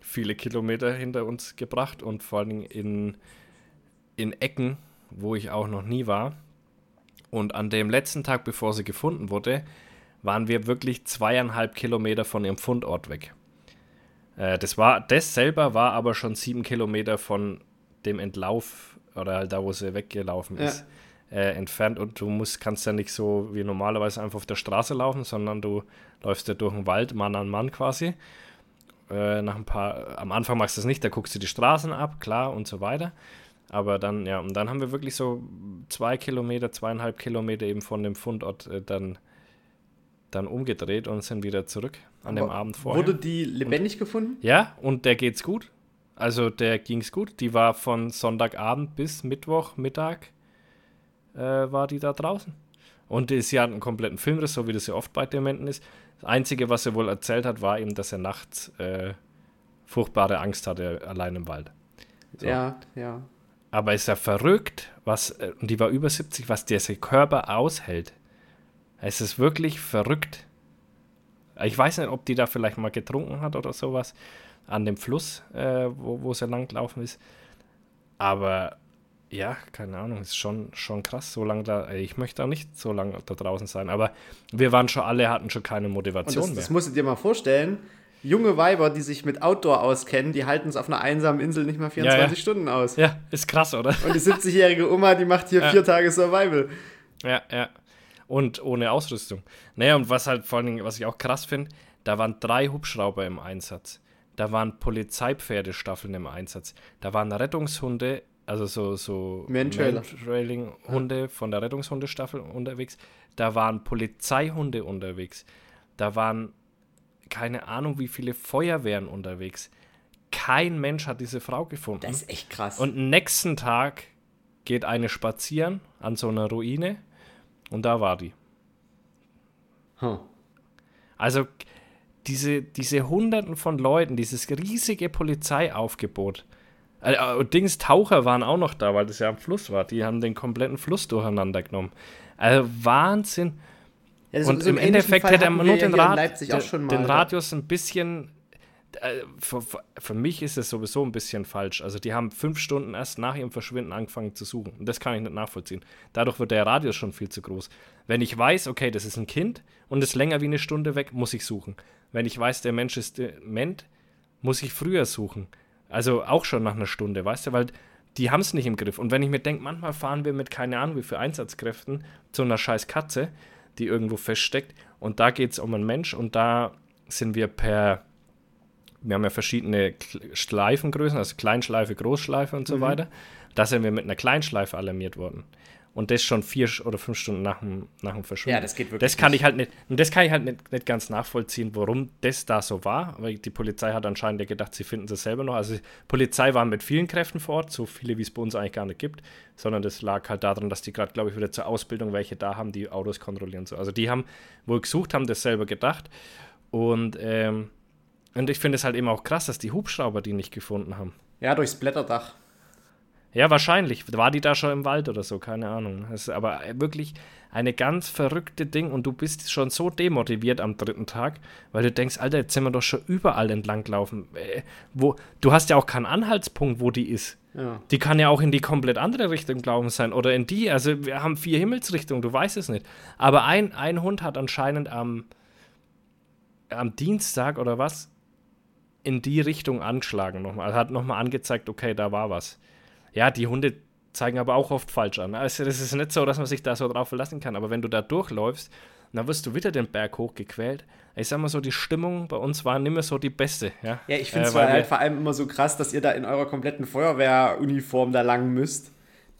viele Kilometer hinter uns gebracht und vor Dingen in, in Ecken, wo ich auch noch nie war. Und an dem letzten Tag, bevor sie gefunden wurde, waren wir wirklich zweieinhalb Kilometer von ihrem Fundort weg. Äh, das war, das selber war aber schon sieben Kilometer von dem Entlauf oder halt da, wo sie weggelaufen Ja. ist, äh, entfernt. Und du musst, kannst ja nicht so wie normalerweise einfach auf der Straße laufen, sondern du läufst ja durch den Wald, Mann an Mann quasi. Äh, nach ein paar, am Anfang machst du das nicht, da guckst du die Straßen ab, klar und so weiter. Aber dann, ja, und dann haben wir wirklich so zwei Kilometer, zweieinhalb Kilometer eben von dem Fundort äh, dann, dann umgedreht und sind wieder zurück an dem Aber Abend vorher. Wurde die lebendig gefunden? Ja, und der geht's gut. Also der ging's gut. Die war von Sonntagabend bis Mittwoch Mittag äh, war die da draußen. Und sie hat einen kompletten Filmriss, so wie das ja oft bei Dementen ist. Das Einzige, was er wohl erzählt hat, war eben, dass er nachts äh, furchtbare Angst hatte, allein im Wald. So. Ja, ja. Aber ist ja verrückt, was, äh, und die war über 70, was dieser Körper aushält. Es ist wirklich verrückt. Ich weiß nicht, ob die da vielleicht mal getrunken hat oder sowas an dem Fluss, äh, wo, wo sie langgelaufen ist. Aber Ja, keine Ahnung, ist schon, schon krass, so lange da. Ich möchte auch nicht so lange da draußen sein, aber wir waren schon alle, hatten schon keine Motivation das, mehr. das musst du dir mal vorstellen. Junge Weiber, die sich mit Outdoor auskennen, die halten es auf einer einsamen Insel nicht mal 24 Ja, ja. Stunden aus. ja, ist krass, oder? Und die 70-jährige Oma, die macht hier Ja. vier Tage Survival. Ja, ja. Und ohne Ausrüstung. Naja, und was halt vor allen Dingen, was ich auch krass finde, da waren drei Hubschrauber im Einsatz. Da waren Polizeipferdestaffeln im Einsatz. Da waren Rettungshunde, also so, so. Mantrailing-Hunde von der Rettungshundestaffel unterwegs. Da waren Polizeihunde unterwegs. Da waren keine Ahnung, wie viele Feuerwehren unterwegs. Kein Mensch hat diese Frau gefunden. Das ist echt krass. Und nächsten Tag geht eine spazieren an so einer Ruine und da war die. Huh. Also diese, diese Hunderten von Leuten, dieses riesige Polizeiaufgebot. Äh, Dings Taucher waren auch noch da, weil das ja am Fluss war. Die haben den kompletten Fluss durcheinander genommen. Also Wahnsinn. Ja, Und so im Endeffekt hätte er hatten nur ja den, in Rad, den Radius ein bisschen. Äh, Für, für- mich ist es sowieso ein bisschen falsch. Also, die haben fünf Stunden erst nach ihrem Verschwinden angefangen zu suchen. Und das kann ich nicht nachvollziehen. Dadurch wird der Radius schon viel zu groß. Wenn ich weiß, okay, das ist ein Kind und ist länger wie eine Stunde weg, muss ich suchen. Wenn ich weiß, der Mensch ist dement, muss ich früher suchen. Also auch schon nach einer Stunde, weißt du, weil die haben es nicht im Griff. Und wenn ich mir denke, manchmal fahren wir mit keine Ahnung wie viel Einsatzkräften zu einer scheiß Katze, die irgendwo feststeckt, und da geht es um einen Mensch und da sind wir per, wir haben ja verschiedene Schleifengrößen, also Kleinschleife, Großschleife und so weiter. Da sind wir mit einer Kleinschleife alarmiert worden. Und das schon vier oder fünf Stunden nach dem, nach dem Verschwinden. Ja, das geht wirklich Das kann nicht. ich halt nicht, und das kann ich halt nicht, nicht ganz nachvollziehen, warum das da so war. Weil die Polizei hat anscheinend ja gedacht, sie finden es selber noch. Also die Polizei war mit vielen Kräften vor Ort, so viele wie es bei uns eigentlich gar nicht gibt, sondern das lag halt daran, dass die gerade, glaube ich, wieder zur Ausbildung welche da haben, die Autos kontrollieren. So. Also die haben wohl gesucht, haben das selber gedacht. Und, ähm, und ich finde es halt eben auch krass, dass die Hubschrauber die nicht gefunden haben. Ja, durchs Blätterdach. Ja, wahrscheinlich. War die da schon im Wald oder so? Keine Ahnung. Das ist aber wirklich eine ganz verrückte Ding und du bist schon so demotiviert am dritten Tag, weil du denkst, Alter, jetzt sind wir doch schon überall entlang gelaufen. Äh, wo, du hast ja auch keinen Anhaltspunkt, wo die ist. Ja. Die kann ja auch in die komplett andere Richtung gelaufen sein oder in die. Also wir haben vier Himmelsrichtungen, du weißt es nicht. Aber ein, ein Hund hat anscheinend am, am Dienstag oder was in die Richtung angeschlagen nochmal. Also hat nochmal angezeigt, okay, da war was. Ja, die Hunde zeigen aber auch oft falsch an. Also das ist nicht so, dass man sich da so drauf verlassen kann. Aber wenn du da durchläufst, dann wirst du wieder den Berg hochgequält. Ich sag mal so, die Stimmung bei uns war nicht mehr so die beste. Ja, Ja, ich finde es Äh, halt vor allem immer so krass, dass ihr da in eurer kompletten Feuerwehruniform da lang müsst,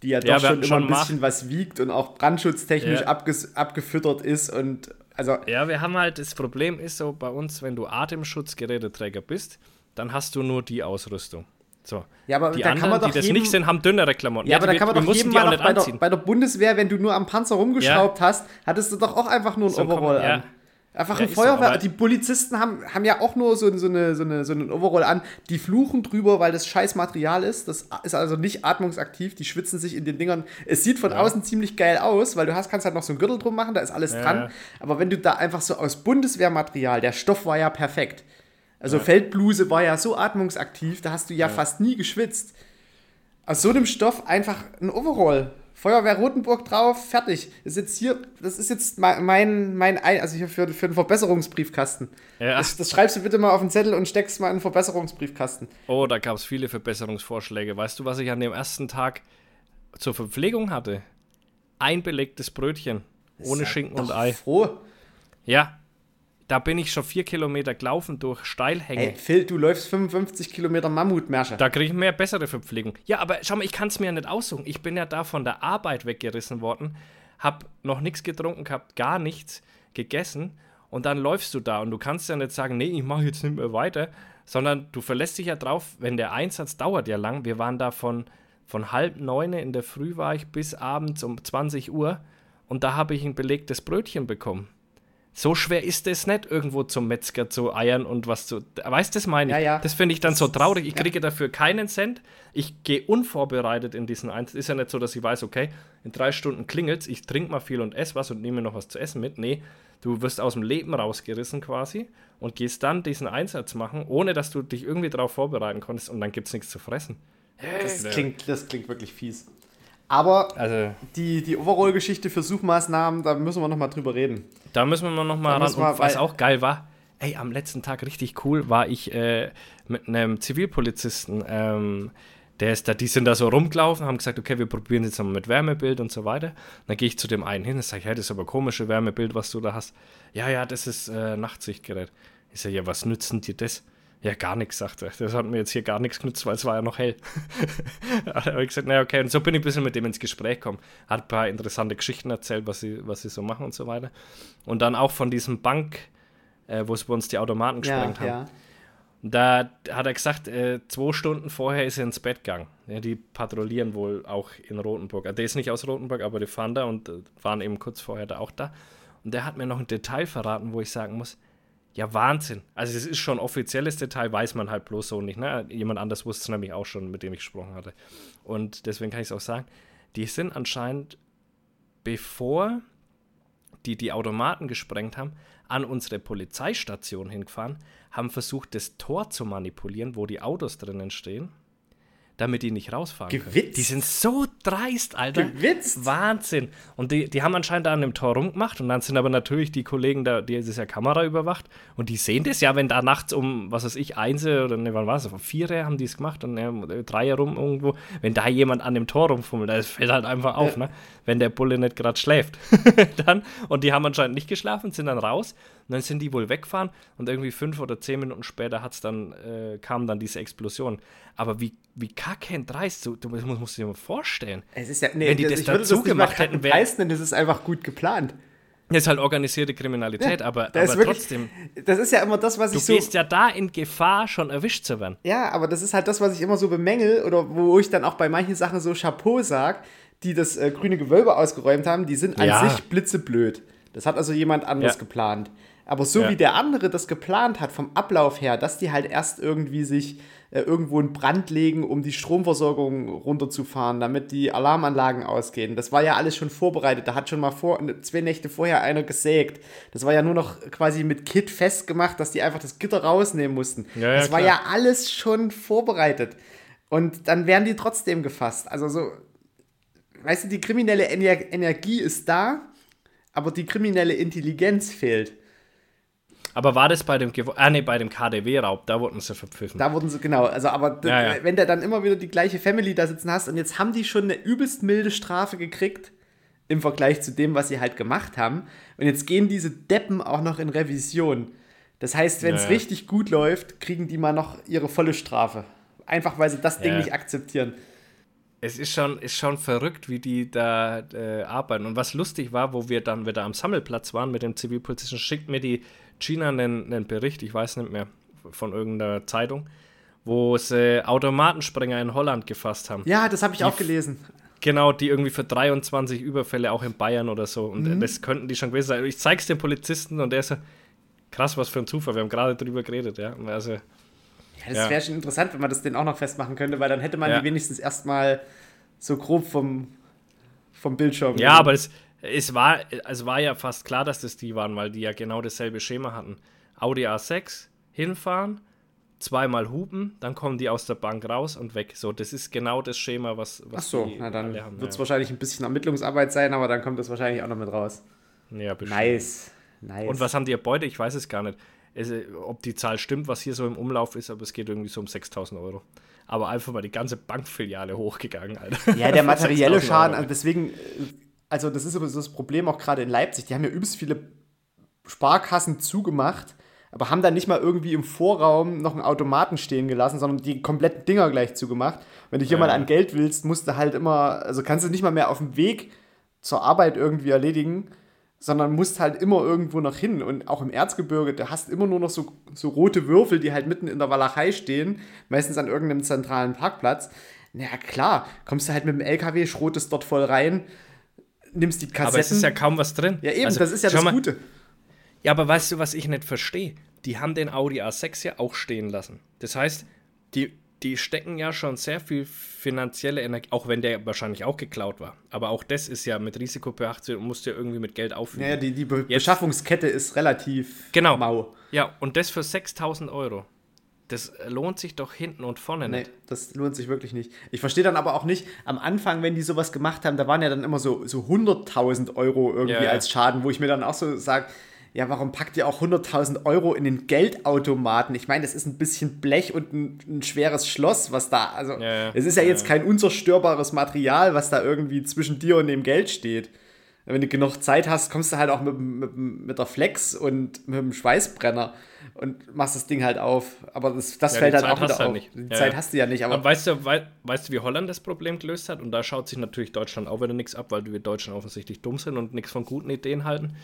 die ja doch Ja, schon immer schon ein bisschen was wiegt und auch brandschutztechnisch Ja. abgefüttert ist und also Ja, wir haben halt, das Problem ist so bei uns, wenn du Atemschutzgeräteträger bist, dann hast du nur die Ausrüstung. So. Ja, aber die da kann anderen, man doch die das jedem- nicht sind, haben dünnere Klamotten. Ja, aber da wir- kann man doch jedem mal bei der, bei der Bundeswehr, wenn du nur am Panzer rumgeschraubt hast, hattest du doch auch einfach nur ein So Overall man- an. Einfach Ja, ein so, Feuerwehr. aber- die Polizisten haben, haben ja auch nur so, so, eine, so, eine, so einen Overall an. Die fluchen drüber, weil das scheiß Material ist. Das ist also nicht atmungsaktiv. Die schwitzen sich in den Dingern. Es sieht von außen ziemlich geil aus, weil du hast, kannst halt noch so einen Gürtel drum machen, da ist alles Ja, dran. ja. Aber wenn du da einfach so aus Bundeswehrmaterial, der Stoff war ja perfekt. Also Feldbluse war ja so atmungsaktiv, da hast du ja, fast nie geschwitzt. Aus so einem Stoff einfach ein Overall. Feuerwehr Rotenburg drauf, fertig. Das ist jetzt hier, das ist jetzt mein, mein, mein Ein- also hier für, für einen Verbesserungsbriefkasten. Ja. Das, das schreibst du bitte mal auf den Zettel und steckst mal in den Verbesserungsbriefkasten. Oh, da gab es viele Verbesserungsvorschläge. Weißt du, was ich an dem ersten Tag zur Verpflegung hatte? Ein belegtes Brötchen. Ohne Schinken und Ei. Froh. Ja. Da bin ich schon vier Kilometer gelaufen durch Steilhänge. Ey, Phil, du läufst 55 Kilometer Mammutmärsche. Da kriege ich mehr bessere Verpflegung. Ja, aber schau mal, ich kann es mir ja nicht aussuchen. Ich bin ja da von der Arbeit weggerissen worden, hab noch nichts getrunken gehabt, gar nichts gegessen und dann läufst du da und du kannst ja nicht sagen, nee, ich mache jetzt nicht mehr weiter, sondern du verlässt dich ja drauf, wenn der Einsatz dauert ja lang. Wir waren da von, von halb neun in der Früh war ich bis abends um 20 Uhr und da habe ich ein belegtes Brötchen bekommen. So schwer ist es nicht, irgendwo zum Metzger zu eiern und was zu. Weißt du, das meine ich? Ja, ja. Das finde ich dann so traurig. Ich ja. kriege dafür keinen Cent. Ich gehe unvorbereitet in diesen Einsatz. Ist ja nicht so, dass ich weiß, okay, in drei Stunden klingelt's, ich trinke mal viel und esse was und nehme noch was zu essen mit. Nee, du wirst aus dem Leben rausgerissen quasi und gehst dann diesen Einsatz machen, ohne dass du dich irgendwie darauf vorbereiten konntest und dann gibt es nichts zu fressen. Das klingt, das klingt wirklich fies. Aber Also, die, die Overall-Geschichte für Suchmaßnahmen, da müssen wir nochmal drüber reden. da müssen wir noch mal Da ran. wir- Und was auch geil war, ey, am letzten Tag richtig cool, war ich äh, mit einem Zivilpolizisten, ähm, der ist da, die sind da so rumgelaufen, haben gesagt, okay, wir probieren jetzt mal mit Wärmebild und so weiter. Dann gehe ich zu dem einen hin und sage, hey, das ist aber komische Wärmebild, was du da hast. Ja, ja, das ist äh, Nachtsichtgerät. Ich sage, ja, was nützen dir das? Ja, gar nichts, sagt er. Das hat mir jetzt hier gar nichts genutzt, weil es war ja noch hell. da habe ich gesagt, naja, okay. Und so bin ich ein bisschen mit dem ins Gespräch gekommen. Hat ein paar interessante Geschichten erzählt, was sie, was sie so machen und so weiter. Und dann auch von diesem Bank, äh, wo es bei uns die Automaten gesprengt haben. Da hat er gesagt, äh, zwei Stunden vorher ist er ins Bett gegangen. Ja, die patrouillieren wohl auch in Rothenburg. Also Der ist nicht aus Rothenburg, aber die fahren da und äh, waren eben kurz vorher da auch da. Und der hat mir noch ein Detail verraten, wo ich sagen muss, ja, Wahnsinn. Also es ist schon offizielles Detail, weiß man halt bloß so nicht. Ne? Jemand anders wusste es nämlich auch schon, mit dem ich gesprochen hatte. Und deswegen kann ich es auch sagen, die sind anscheinend, bevor die die Automaten gesprengt haben, an unsere Polizeistation hingefahren, haben versucht, das Tor zu manipulieren, wo die Autos drinnen stehen, damit die nicht rausfahren können. Gewitzt? Die sind so dreist, Alter. Gewitzt? Wahnsinn. Und die, die haben anscheinend da an dem Tor rumgemacht und dann sind aber natürlich die Kollegen da, die ist ja Kamera überwacht und die sehen das ja, wenn da nachts um, was weiß ich, eins oder ne, wann war es, vier haben die es gemacht und ne, drei rum irgendwo, wenn da jemand an dem Tor rumfummelt, das fällt halt einfach auf, ne? Wenn der Bulle nicht gerade schläft. dann, und die haben anscheinend nicht geschlafen, sind dann raus und dann sind die wohl weggefahren und irgendwie fünf oder zehn Minuten später hat's dann, äh, kam dann diese Explosion. Aber wie, wie kacke dreist, du, du musst, musst dir mal vorstellen. Es ist ja, nee, Wenn die das würde dazu gemacht hätten, wär- preis nennen, das ist einfach gut geplant. Das ist halt organisierte Kriminalität, aber, Da ist aber wirklich- trotzdem, Das ist ja immer das, was du ich so. gehst ja da in Gefahr, schon erwischt zu werden. Ja, aber das ist halt das, was ich immer so bemängel oder wo ich dann auch bei manchen Sachen so Chapeau sag, die das äh, grüne Gewölbe ausgeräumt haben, die sind an Ja. sich blitzeblöd. Das hat also jemand anders Ja. geplant. Aber so Ja. wie der andere das geplant hat, vom Ablauf her, dass die halt erst irgendwie sich äh, irgendwo in Brand legen, um die Stromversorgung runterzufahren, damit die Alarmanlagen ausgehen. Das war ja alles schon vorbereitet. Da hat schon mal vor, zwei Nächte vorher einer gesägt. Das war ja nur noch quasi mit Kit festgemacht, dass die einfach das Gitter rausnehmen mussten. Ja, ja, das war klar. ja alles schon vorbereitet. Und dann werden die trotzdem gefasst. Also so, weißt du, die kriminelle Ener Energie ist da, aber die kriminelle Intelligenz fehlt. Aber war das bei dem, ah, nee, bei dem KDW-Raub, da wurden sie verpfiffen. Da wurden sie, genau, also aber Ja, ja. wenn du dann immer wieder die gleiche Family da sitzen hast und jetzt haben die schon eine übelst milde Strafe gekriegt im Vergleich zu dem, was sie halt gemacht haben. Und jetzt gehen diese Deppen auch noch in Revision. Das heißt, wenn es Ja, richtig gut läuft, kriegen die mal noch ihre volle Strafe. Einfach weil sie das Ding nicht akzeptieren. Es ist schon, ist schon verrückt, wie die da äh, arbeiten. Und was lustig war, wo wir dann wieder am Sammelplatz waren mit dem Zivilpolizisten, schickt mir die Gina einen, einen Bericht, ich weiß nicht mehr, von irgendeiner Zeitung, wo sie Automatensprenger in Holland gefasst haben. Ja, das habe ich auch gelesen. Genau, die irgendwie für 23 Überfälle auch in Bayern oder so. Und Mhm. das könnten die schon gewesen sein. Ich zeig's dem Polizisten und der ist so, krass, was für ein Zufall. Wir haben gerade drüber geredet, ja. Also, Ja, das Ja. wäre schon interessant, wenn man das denn auch noch festmachen könnte, weil dann hätte man Ja. die wenigstens erstmal so grob vom, vom Bildschirm. ja, aber es, es, war, es war ja fast klar, dass das die waren, weil die ja genau dasselbe Schema hatten. Audi A6, hinfahren, zweimal hupen, dann kommen die aus der Bank raus und weg. So, das ist genau das Schema, was, Ach was so, die na dann alle haben. wird es ja. wahrscheinlich ein bisschen Ermittlungsarbeit sein, aber dann kommt das wahrscheinlich auch noch mit raus. Ja, bestimmt. Nice. Nice. Und was haben die Beute? Ich weiß es gar nicht. Es, ob die Zahl stimmt, was hier so im Umlauf ist, aber es geht irgendwie so um 6000 Euro. Aber einfach mal die ganze Bankfiliale hochgegangen, Alter. Ja, der materielle 6000 Schaden, also deswegen, äh, also das ist aber so das Problem auch gerade in Leipzig. Die haben ja übelst viele Sparkassen zugemacht, aber haben dann nicht mal irgendwie im Vorraum noch einen Automaten stehen gelassen, sondern die kompletten Dinger gleich zugemacht. Wenn du hier Ja. mal an Geld willst, musst du halt immer, also kannst du nicht mal mehr auf dem Weg zur Arbeit irgendwie erledigen, sondern musst halt immer irgendwo noch hin. Und auch im Erzgebirge, da hast immer nur noch so, so rote Würfel, die halt mitten in der Walachei stehen, meistens an irgendeinem zentralen Parkplatz. Na klar, kommst du halt mit dem LKW, schrotest dort voll rein, nimmst die Kassetten. Aber es ist ja kaum was drin. ja, eben, Also, das ist ja das mal, Gute. Ja, aber weißt du, was ich nicht verstehe? Die haben den Audi A6 ja auch stehen lassen. Das heißt, die, die stecken ja schon sehr viel finanzielle Energie, auch wenn der wahrscheinlich auch geklaut war. Aber auch das ist ja mit Risiko beachtet und musst ja irgendwie mit Geld auffüllen. Ja, die, die Be Jetzt- Beschaffungskette ist relativ Genau. mau. Ja, und das für 6000 Euro. Das lohnt sich doch hinten und vorne Nee, nicht. das lohnt sich wirklich nicht. Ich verstehe dann aber auch nicht, am Anfang, wenn die sowas gemacht haben, da waren ja dann immer so, so 100.000 Euro irgendwie Ja, ja. als Schaden, wo ich mir dann auch so sage, ja, warum packt ihr auch 100.000 Euro in den Geldautomaten? Ich meine, das ist ein bisschen Blech und ein, ein schweres Schloss, was da, also, Ja, es ist ja jetzt kein unzerstörbares Material, was da irgendwie zwischen dir und dem Geld steht. Wenn du genug Zeit hast, kommst du halt auch mit, mit, mit der Flex und mit dem Schweißbrenner und machst das Ding halt auf. Aber das, das Ja, fällt halt Zeit auch wieder halt auf. nicht. Die Ja, Zeit ja. hast du ja nicht, aber Aber weißt du, wei weißt du, wie Holland das Problem gelöst hat? Und da schaut sich natürlich Deutschland auch wieder nichts ab, weil wir Deutschen offensichtlich dumm sind und nichts von guten Ideen halten.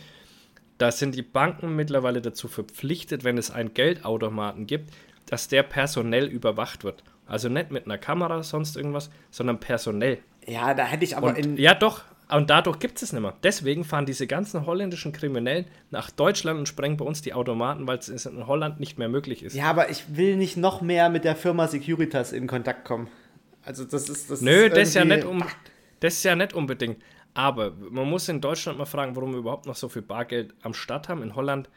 Da sind die Banken mittlerweile dazu verpflichtet, wenn es einen Geldautomaten gibt, dass der personell überwacht wird. Also nicht mit einer Kamera, sonst irgendwas, sondern personell. Ja, da hätte ich aber Und, in. ja, doch. Und dadurch gibt es es nicht mehr. Deswegen fahren diese ganzen holländischen Kriminellen nach Deutschland und sprengen bei uns die Automaten, weil es in Holland nicht mehr möglich ist. Ja, aber ich will nicht noch mehr mit der Firma Securitas in Kontakt kommen. Also das ist das Nö, ist das ist, ja nicht um, das ist ja nicht unbedingt. Aber man muss in Deutschland mal fragen, warum wir überhaupt noch so viel Bargeld am Start haben. In Holland,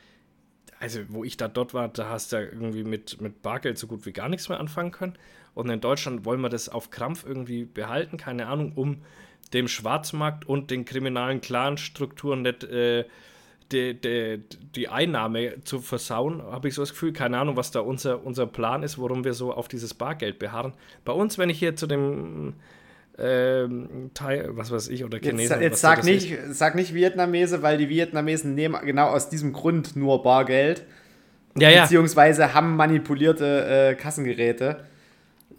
also wo ich da dort war, da hast du ja irgendwie mit, mit Bargeld so gut wie gar nichts mehr anfangen können. Und in Deutschland wollen wir das auf Krampf irgendwie behalten, keine Ahnung, um dem Schwarzmarkt und den kriminalen Clan-Strukturen nicht äh, die, die, die Einnahme zu versauen, habe ich so das Gefühl. Keine Ahnung, was da unser, unser Plan ist, warum wir so auf dieses Bargeld beharren. Bei uns, wenn ich hier zu dem ähm, Thai, was weiß ich, oder Jetzt, Chinesen. jetzt was sag nicht, ist. sag nicht Vietnamese, weil die Vietnamesen nehmen genau aus diesem Grund nur Bargeld. Ja, ja. Beziehungsweise haben manipulierte äh, Kassengeräte.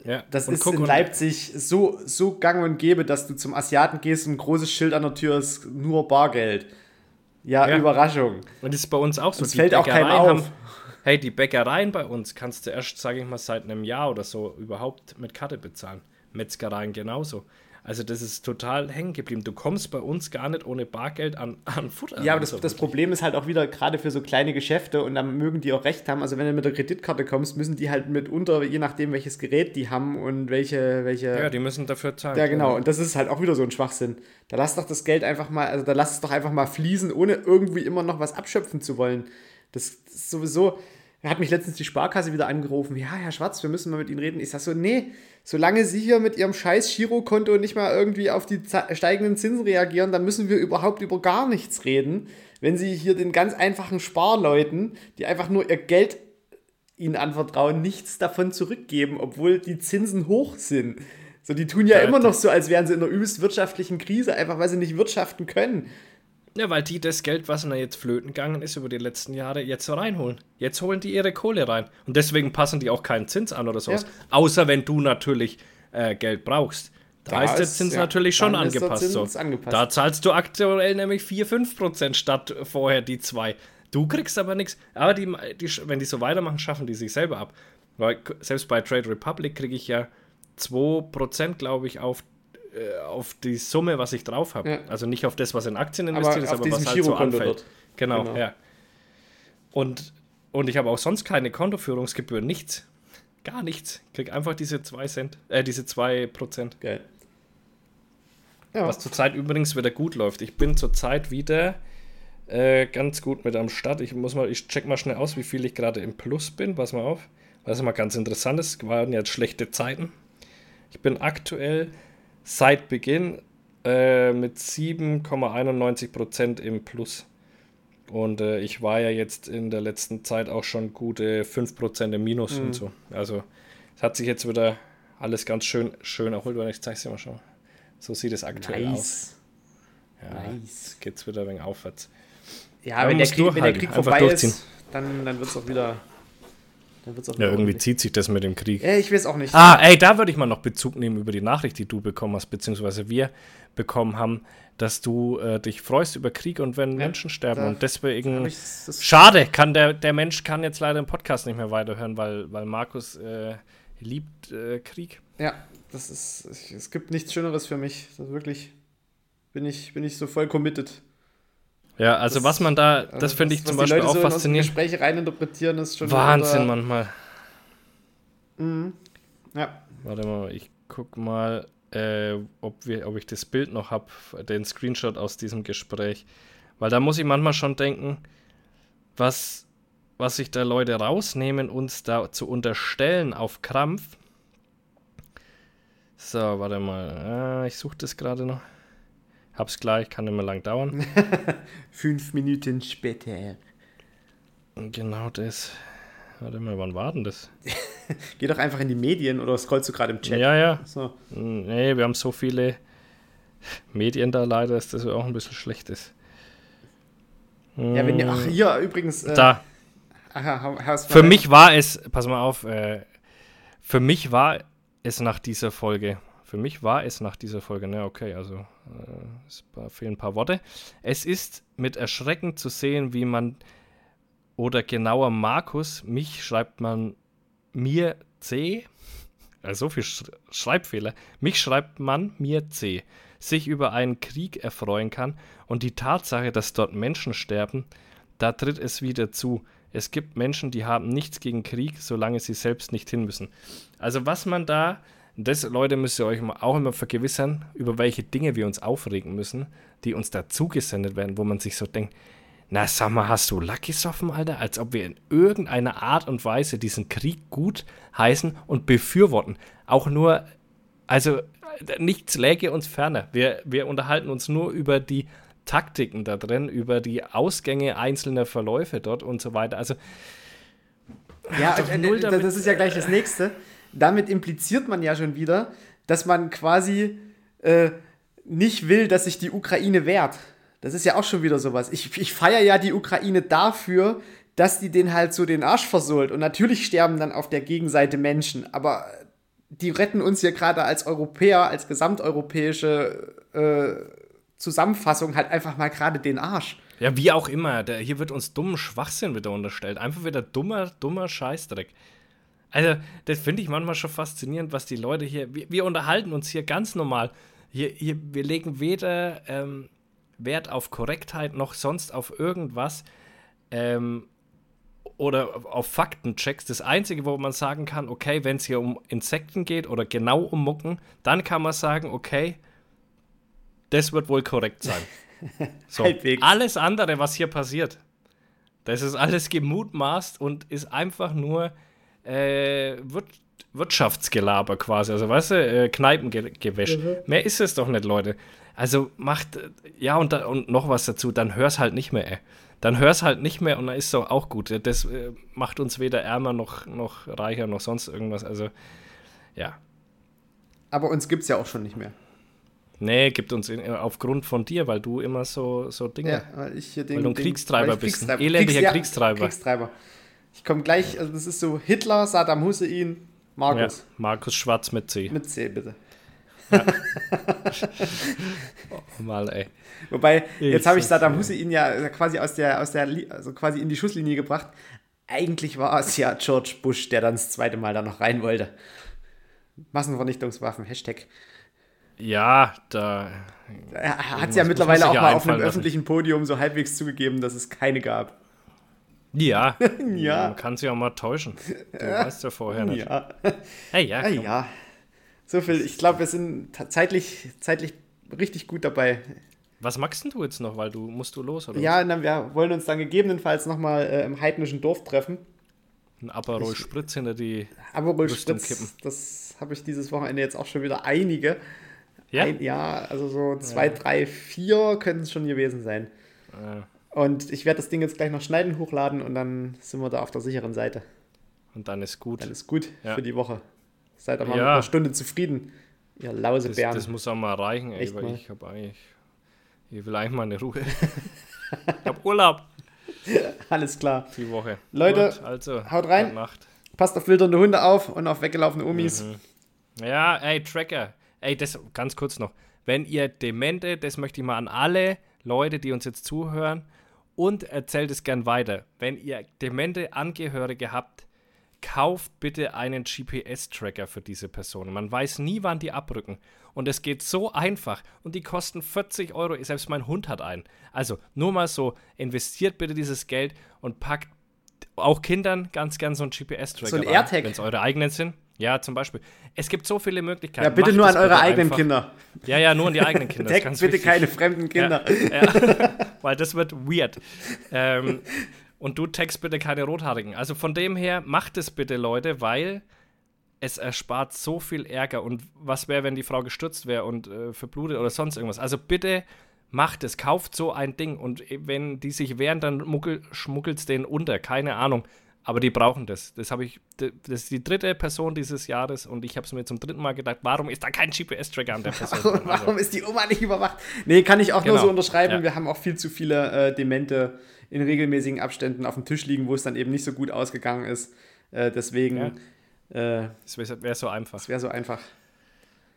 Ja. Das Und ist in Leipzig so, so gang und gäbe, dass du zum Asiaten gehst und ein großes Schild an der Tür ist nur Bargeld. Ja, Ja. Überraschung. Und das ist bei uns auch so. Es fällt auch keinem Bäckereien auf. hey, die Bäckereien bei uns kannst du erst, sage ich mal, seit einem Jahr oder so überhaupt mit Karte bezahlen. Metzgereien genauso. Also das ist total hängen geblieben. Du kommst bei uns gar nicht ohne Bargeld an, an Futter. Ja, aber das, das. Problem ist halt auch wieder gerade für so kleine Geschäfte und dann mögen die auch recht haben. Also wenn du mit der Kreditkarte kommst, müssen die halt mitunter, je nachdem welches Gerät die haben und welche, welche. Ja, die müssen dafür zahlen. Ja, genau. Und das ist halt auch wieder so ein Schwachsinn. Da lass doch das Geld einfach mal, also da lass es doch einfach mal fließen, ohne irgendwie immer noch was abschöpfen zu wollen. Das ist sowieso. Er hat mich letztens die Sparkasse wieder angerufen. Ja, Herr Schwarz, wir müssen mal mit Ihnen reden. Ich sag so, nee, solange Sie hier mit Ihrem scheiß Girokonto nicht mal irgendwie auf die steigenden Zinsen reagieren, dann müssen wir überhaupt über gar nichts reden. Wenn Sie hier den ganz einfachen Sparleuten, die einfach nur ihr Geld ihnen anvertrauen, nichts davon zurückgeben, obwohl die Zinsen hoch sind. So, die tun ja, Ja, immer noch so, als wären sie in einer übelst wirtschaftlichen Krise, einfach weil sie nicht wirtschaften können. Ja, weil die das Geld, was ihnen jetzt flöten gegangen ist über die letzten Jahre, jetzt so reinholen. Jetzt holen die ihre Kohle rein. Und deswegen passen die auch keinen Zins an oder sowas. Ja. Außer wenn du natürlich äh, Geld brauchst. Da, Da ist der Zins ja, natürlich schon angepasst. So. angepasst. Da zahlst du aktuell nämlich 4-5% statt vorher die 2. Du kriegst aber nichts. Aber die, die, wenn die so weitermachen, schaffen die sich selber ab. Weil selbst bei Trade Republic kriege ich ja 2%, glaube ich, auf, äh, auf die Summe, was ich drauf habe. Ja. Also nicht auf das, was in Aktien investiert ist, auf aber was halt so anfällt. dort. Genau, Genau. ja. Und, und ich habe auch sonst keine Kontoführungsgebühren, nichts. Gar nichts. Ich krieg einfach diese 2 Cent, äh, diese 2 Prozent. Geil. Ja, Was zurzeit übrigens wieder gut läuft. Ich bin zurzeit wieder äh, ganz gut mit am Start. Ich muss mal, ich check mal schnell aus, wie viel ich gerade im Plus bin. Pass mal auf. Was mal ganz interessant ist, waren jetzt schlechte Zeiten. Ich bin aktuell seit Beginn äh, mit 7,91% im Plus. Und äh, ich war ja jetzt in der letzten Zeit auch schon gute 5% im Minus Mhm. und so. Also es hat sich jetzt wieder alles ganz schön, schön erholt, weil ich zeige es dir mal schon. So sieht es aktuell aus. nice. Ja, Nice. Jetzt geht es wieder ein wenig aufwärts. Ja, wenn der, Krieg, wenn der durchhalten, Krieg vorbei ist, dann, dann wird es auch wieder. Dann wird's auch Ja, irgendwie zieht sich das mit dem Krieg. Ja, ich weiß auch nicht. Ah, ey, da würde ich mal noch Bezug nehmen über die Nachricht, die du bekommen hast, beziehungsweise wir bekommen haben, dass du äh, dich freust über Krieg und wenn Menschen sterben. Und deswegen. Ich Schade, kann der, der Mensch kann jetzt leider im Podcast nicht mehr weiterhören, weil, weil Markus äh, liebt äh, Krieg. ja, das ist. Es gibt nichts Schöneres für mich. Das wirklich. Bin ich, bin ich so voll committed. Ja, also Das- was man da, Also das finde ich zum Beispiel auch so faszinierend. Gespräche reininterpretieren, ist schon. Wahnsinn manchmal. Ja, Warte mal, ich guck mal, äh, ob, wir, ob ich das Bild noch habe, den Screenshot aus diesem Gespräch. Weil da muss ich manchmal schon denken, was, was sich da Leute rausnehmen, uns da zu unterstellen auf Krampf. So, warte mal. Äh, ich suche das gerade noch. Hab's gleich, kann nicht mehr lang dauern. Fünf Minuten später. genau das. Warte mal, wann war denn das? Geh doch einfach in die Medien oder scrollst du gerade im Chat? Ja, ja. So. Nee, wir haben so viele Medien da leider, dass das auch ein bisschen schlecht ist. Ja, wenn ihr, ach, hier übrigens. Äh, Da. Aha, Für mich war es, pass mal auf, äh, für mich war es nach dieser Folge, für mich war es nach dieser Folge, ne, okay, also äh, es fehlen ein paar Worte. Es ist mit Erschrecken zu sehen, wie man, oder genauer Markus, mich schreibt man mir C, also so viel Sch Schreibfehler, mich schreibt man mir C, sich über einen Krieg erfreuen kann und die Tatsache, dass dort Menschen sterben, da tritt es wieder zu. Es gibt Menschen, die haben nichts gegen Krieg, solange sie selbst nicht hin müssen. Also was man da, das Leute müsst ihr euch auch immer vergewissern, über welche Dinge wir uns aufregen müssen, die uns da zugesendet werden, wo man sich so denkt, na sag mal, hast du Lucky gesoffen, Alter? Als ob wir in irgendeiner Art und Weise diesen Krieg gut heißen und befürworten. Auch nur, also nichts läge uns ferner. Wir, wir unterhalten uns nur über die Taktiken da drin, über die Ausgänge einzelner Verläufe dort und so weiter. Also Ja, äh, das ist ja gleich das nächste. Damit impliziert man ja schon wieder, dass man quasi äh, nicht will, dass sich die Ukraine wehrt. Das ist ja auch schon wieder sowas. Ich, ich feiere ja die Ukraine dafür, dass die den halt so den Arsch versohlt. Und natürlich sterben dann auf der Gegenseite Menschen, aber die retten uns hier gerade als Europäer, als gesamteuropäische äh, Zusammenfassung halt einfach mal gerade den Arsch. Ja, wie auch immer. Der, hier wird uns dummen Schwachsinn wieder unterstellt. Einfach wieder dummer, dummer Scheißdreck. Also, das finde ich manchmal schon faszinierend, was die Leute hier. Wir, wir unterhalten uns hier ganz normal. Hier, hier, wir legen weder ähm, Wert auf Korrektheit noch sonst auf irgendwas. Ähm, oder auf Faktenchecks. Das Einzige, wo man sagen kann, okay, wenn es hier um Insekten geht oder genau um Mucken, dann kann man sagen, okay, das wird wohl korrekt sein. So, alles andere, was hier passiert, das ist alles gemutmaßt und ist einfach nur äh, Wir Wirtschaftsgelaber quasi. Also, weißt du, äh, Kneipengewäsch. Mehr ist es doch nicht, Leute. Also macht, ja, und, da, und noch was dazu, dann hör's halt nicht mehr, ey. Dann hör's halt nicht mehr und dann ist doch auch gut. Das äh, macht uns weder ärmer noch, noch reicher noch sonst irgendwas. Also, ja. Aber uns gibt es ja auch schon nicht mehr. Nee, gibt uns in, aufgrund von dir, weil du immer so, so Dinge. Ja, weil ich hier den, Weil du ein den- Kriegstreiber bist, Kriegstreiber- elendiger ja, Kriegstreiber. Kriegstreiber. Ich komme gleich, also das ist so Hitler, Saddam Hussein, Ja, Markus. Markus Schwarz mit C. Mit C, bitte. Mal, ey. Wobei, jetzt habe ich Saddam Hussein ja quasi aus der, aus der, also quasi in die Schusslinie gebracht. Eigentlich war es ja George Bush, der dann das zweite Mal da noch rein wollte. Massenvernichtungswaffen, Hashtag. Ja, da. Er hat es ja mittlerweile auch mal ja auf einem lassen. öffentlichen Podium so halbwegs zugegeben, dass es keine gab. Ja. Ja. Man kann sich auch mal täuschen. Du weißt ja vorher nicht. Ja. Hey, ja. Ah, komm. ja. So viel. Ich glaube, wir sind zeitlich, zeitlich richtig gut dabei. Was magst denn du jetzt noch? Weil du musst du los, oder? Ja, na, wir wollen uns dann gegebenenfalls nochmal äh, im heidnischen Dorf treffen. Ein Aperol Spritz hinter die. Aperol Spritz, kippen. das habe ich dieses Wochenende jetzt auch schon wieder einige. Ja? Ein, ja, also so zwei, drei, vier können es schon gewesen sein. Äh, Und ich werde das Ding jetzt gleich noch schneiden, hochladen und dann sind wir da auf der sicheren Seite. und dann ist gut. Dann ist gut Ja. für die Woche. Seid mal Ja. mit einer Stunde zufrieden, ihr Das, Lausebären. das muss auch mal reichen, ey, Echt weil mal. ich habe eigentlich. Ich will eigentlich mal eine Ruhe. ich habe Urlaub Alles klar. die Woche. Leute, Gut, also, haut rein. Passt auf wildernde Hunde auf und auf weggelaufene Omis. Mhm. Ja, ey, Tracker. Ey, das ganz kurz noch. Wenn ihr Demente, das möchte ich mal an alle Leute, die uns jetzt zuhören, und erzählt es gern weiter. Wenn ihr demente Angehörige habt, kauft bitte einen GPS-Tracker für diese Person. Man weiß nie, wann die abrücken. Und es geht so einfach. Und die kosten 40 Euro. Selbst mein Hund hat einen. Also nur mal so, investiert bitte dieses Geld und packt auch Kindern ganz gern so einen GPS-Tracker. So ein AirTag. Wenn es eure eigenen sind. Ja, zum Beispiel. Es gibt so viele Möglichkeiten. Ja, bitte Macht nur an eure eigenen einfach. Kinder. Ja, ja, nur an die eigenen Kinder. Deckt bitte wichtig. keine fremden Kinder. Ja, ja, weil das wird weird. Ähm, Und du text bitte keine Rothaarigen. Also von dem her, macht es bitte, Leute, weil es erspart so viel Ärger. Und was wäre, wenn die Frau gestürzt wäre und äh, verblutet oder sonst irgendwas? Also bitte macht es, kauft so ein Ding. Und wenn die sich wehren, dann schmuggelt es denen unter. Keine Ahnung. Aber die brauchen das. Das habe ich. Das ist die dritte Person dieses Jahres und ich habe es mir zum dritten Mal gedacht, warum ist da kein GPS-Tracker an der Person? warum, warum also. ist die Oma nicht überwacht? Nee, kann ich auch genau. nur so unterschreiben. Ja. Wir haben auch viel zu viele äh, Demente in regelmäßigen Abständen auf dem Tisch liegen, wo es dann eben nicht so gut ausgegangen ist. Äh, deswegen. Ja. Äh, es wäre wär so einfach. Es wäre so einfach.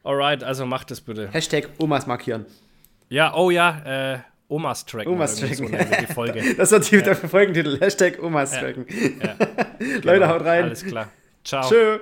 Alright, also macht es bitte. Hashtag Omas markieren. Ja, oh ja, äh, Omas tracken. Omas tracken. So die Folge. das die, ja. der Folgentitel. Hashtag Omas tracken. Ja. Ja. Leute, genau. haut rein. Alles klar. Ciao. Tschö.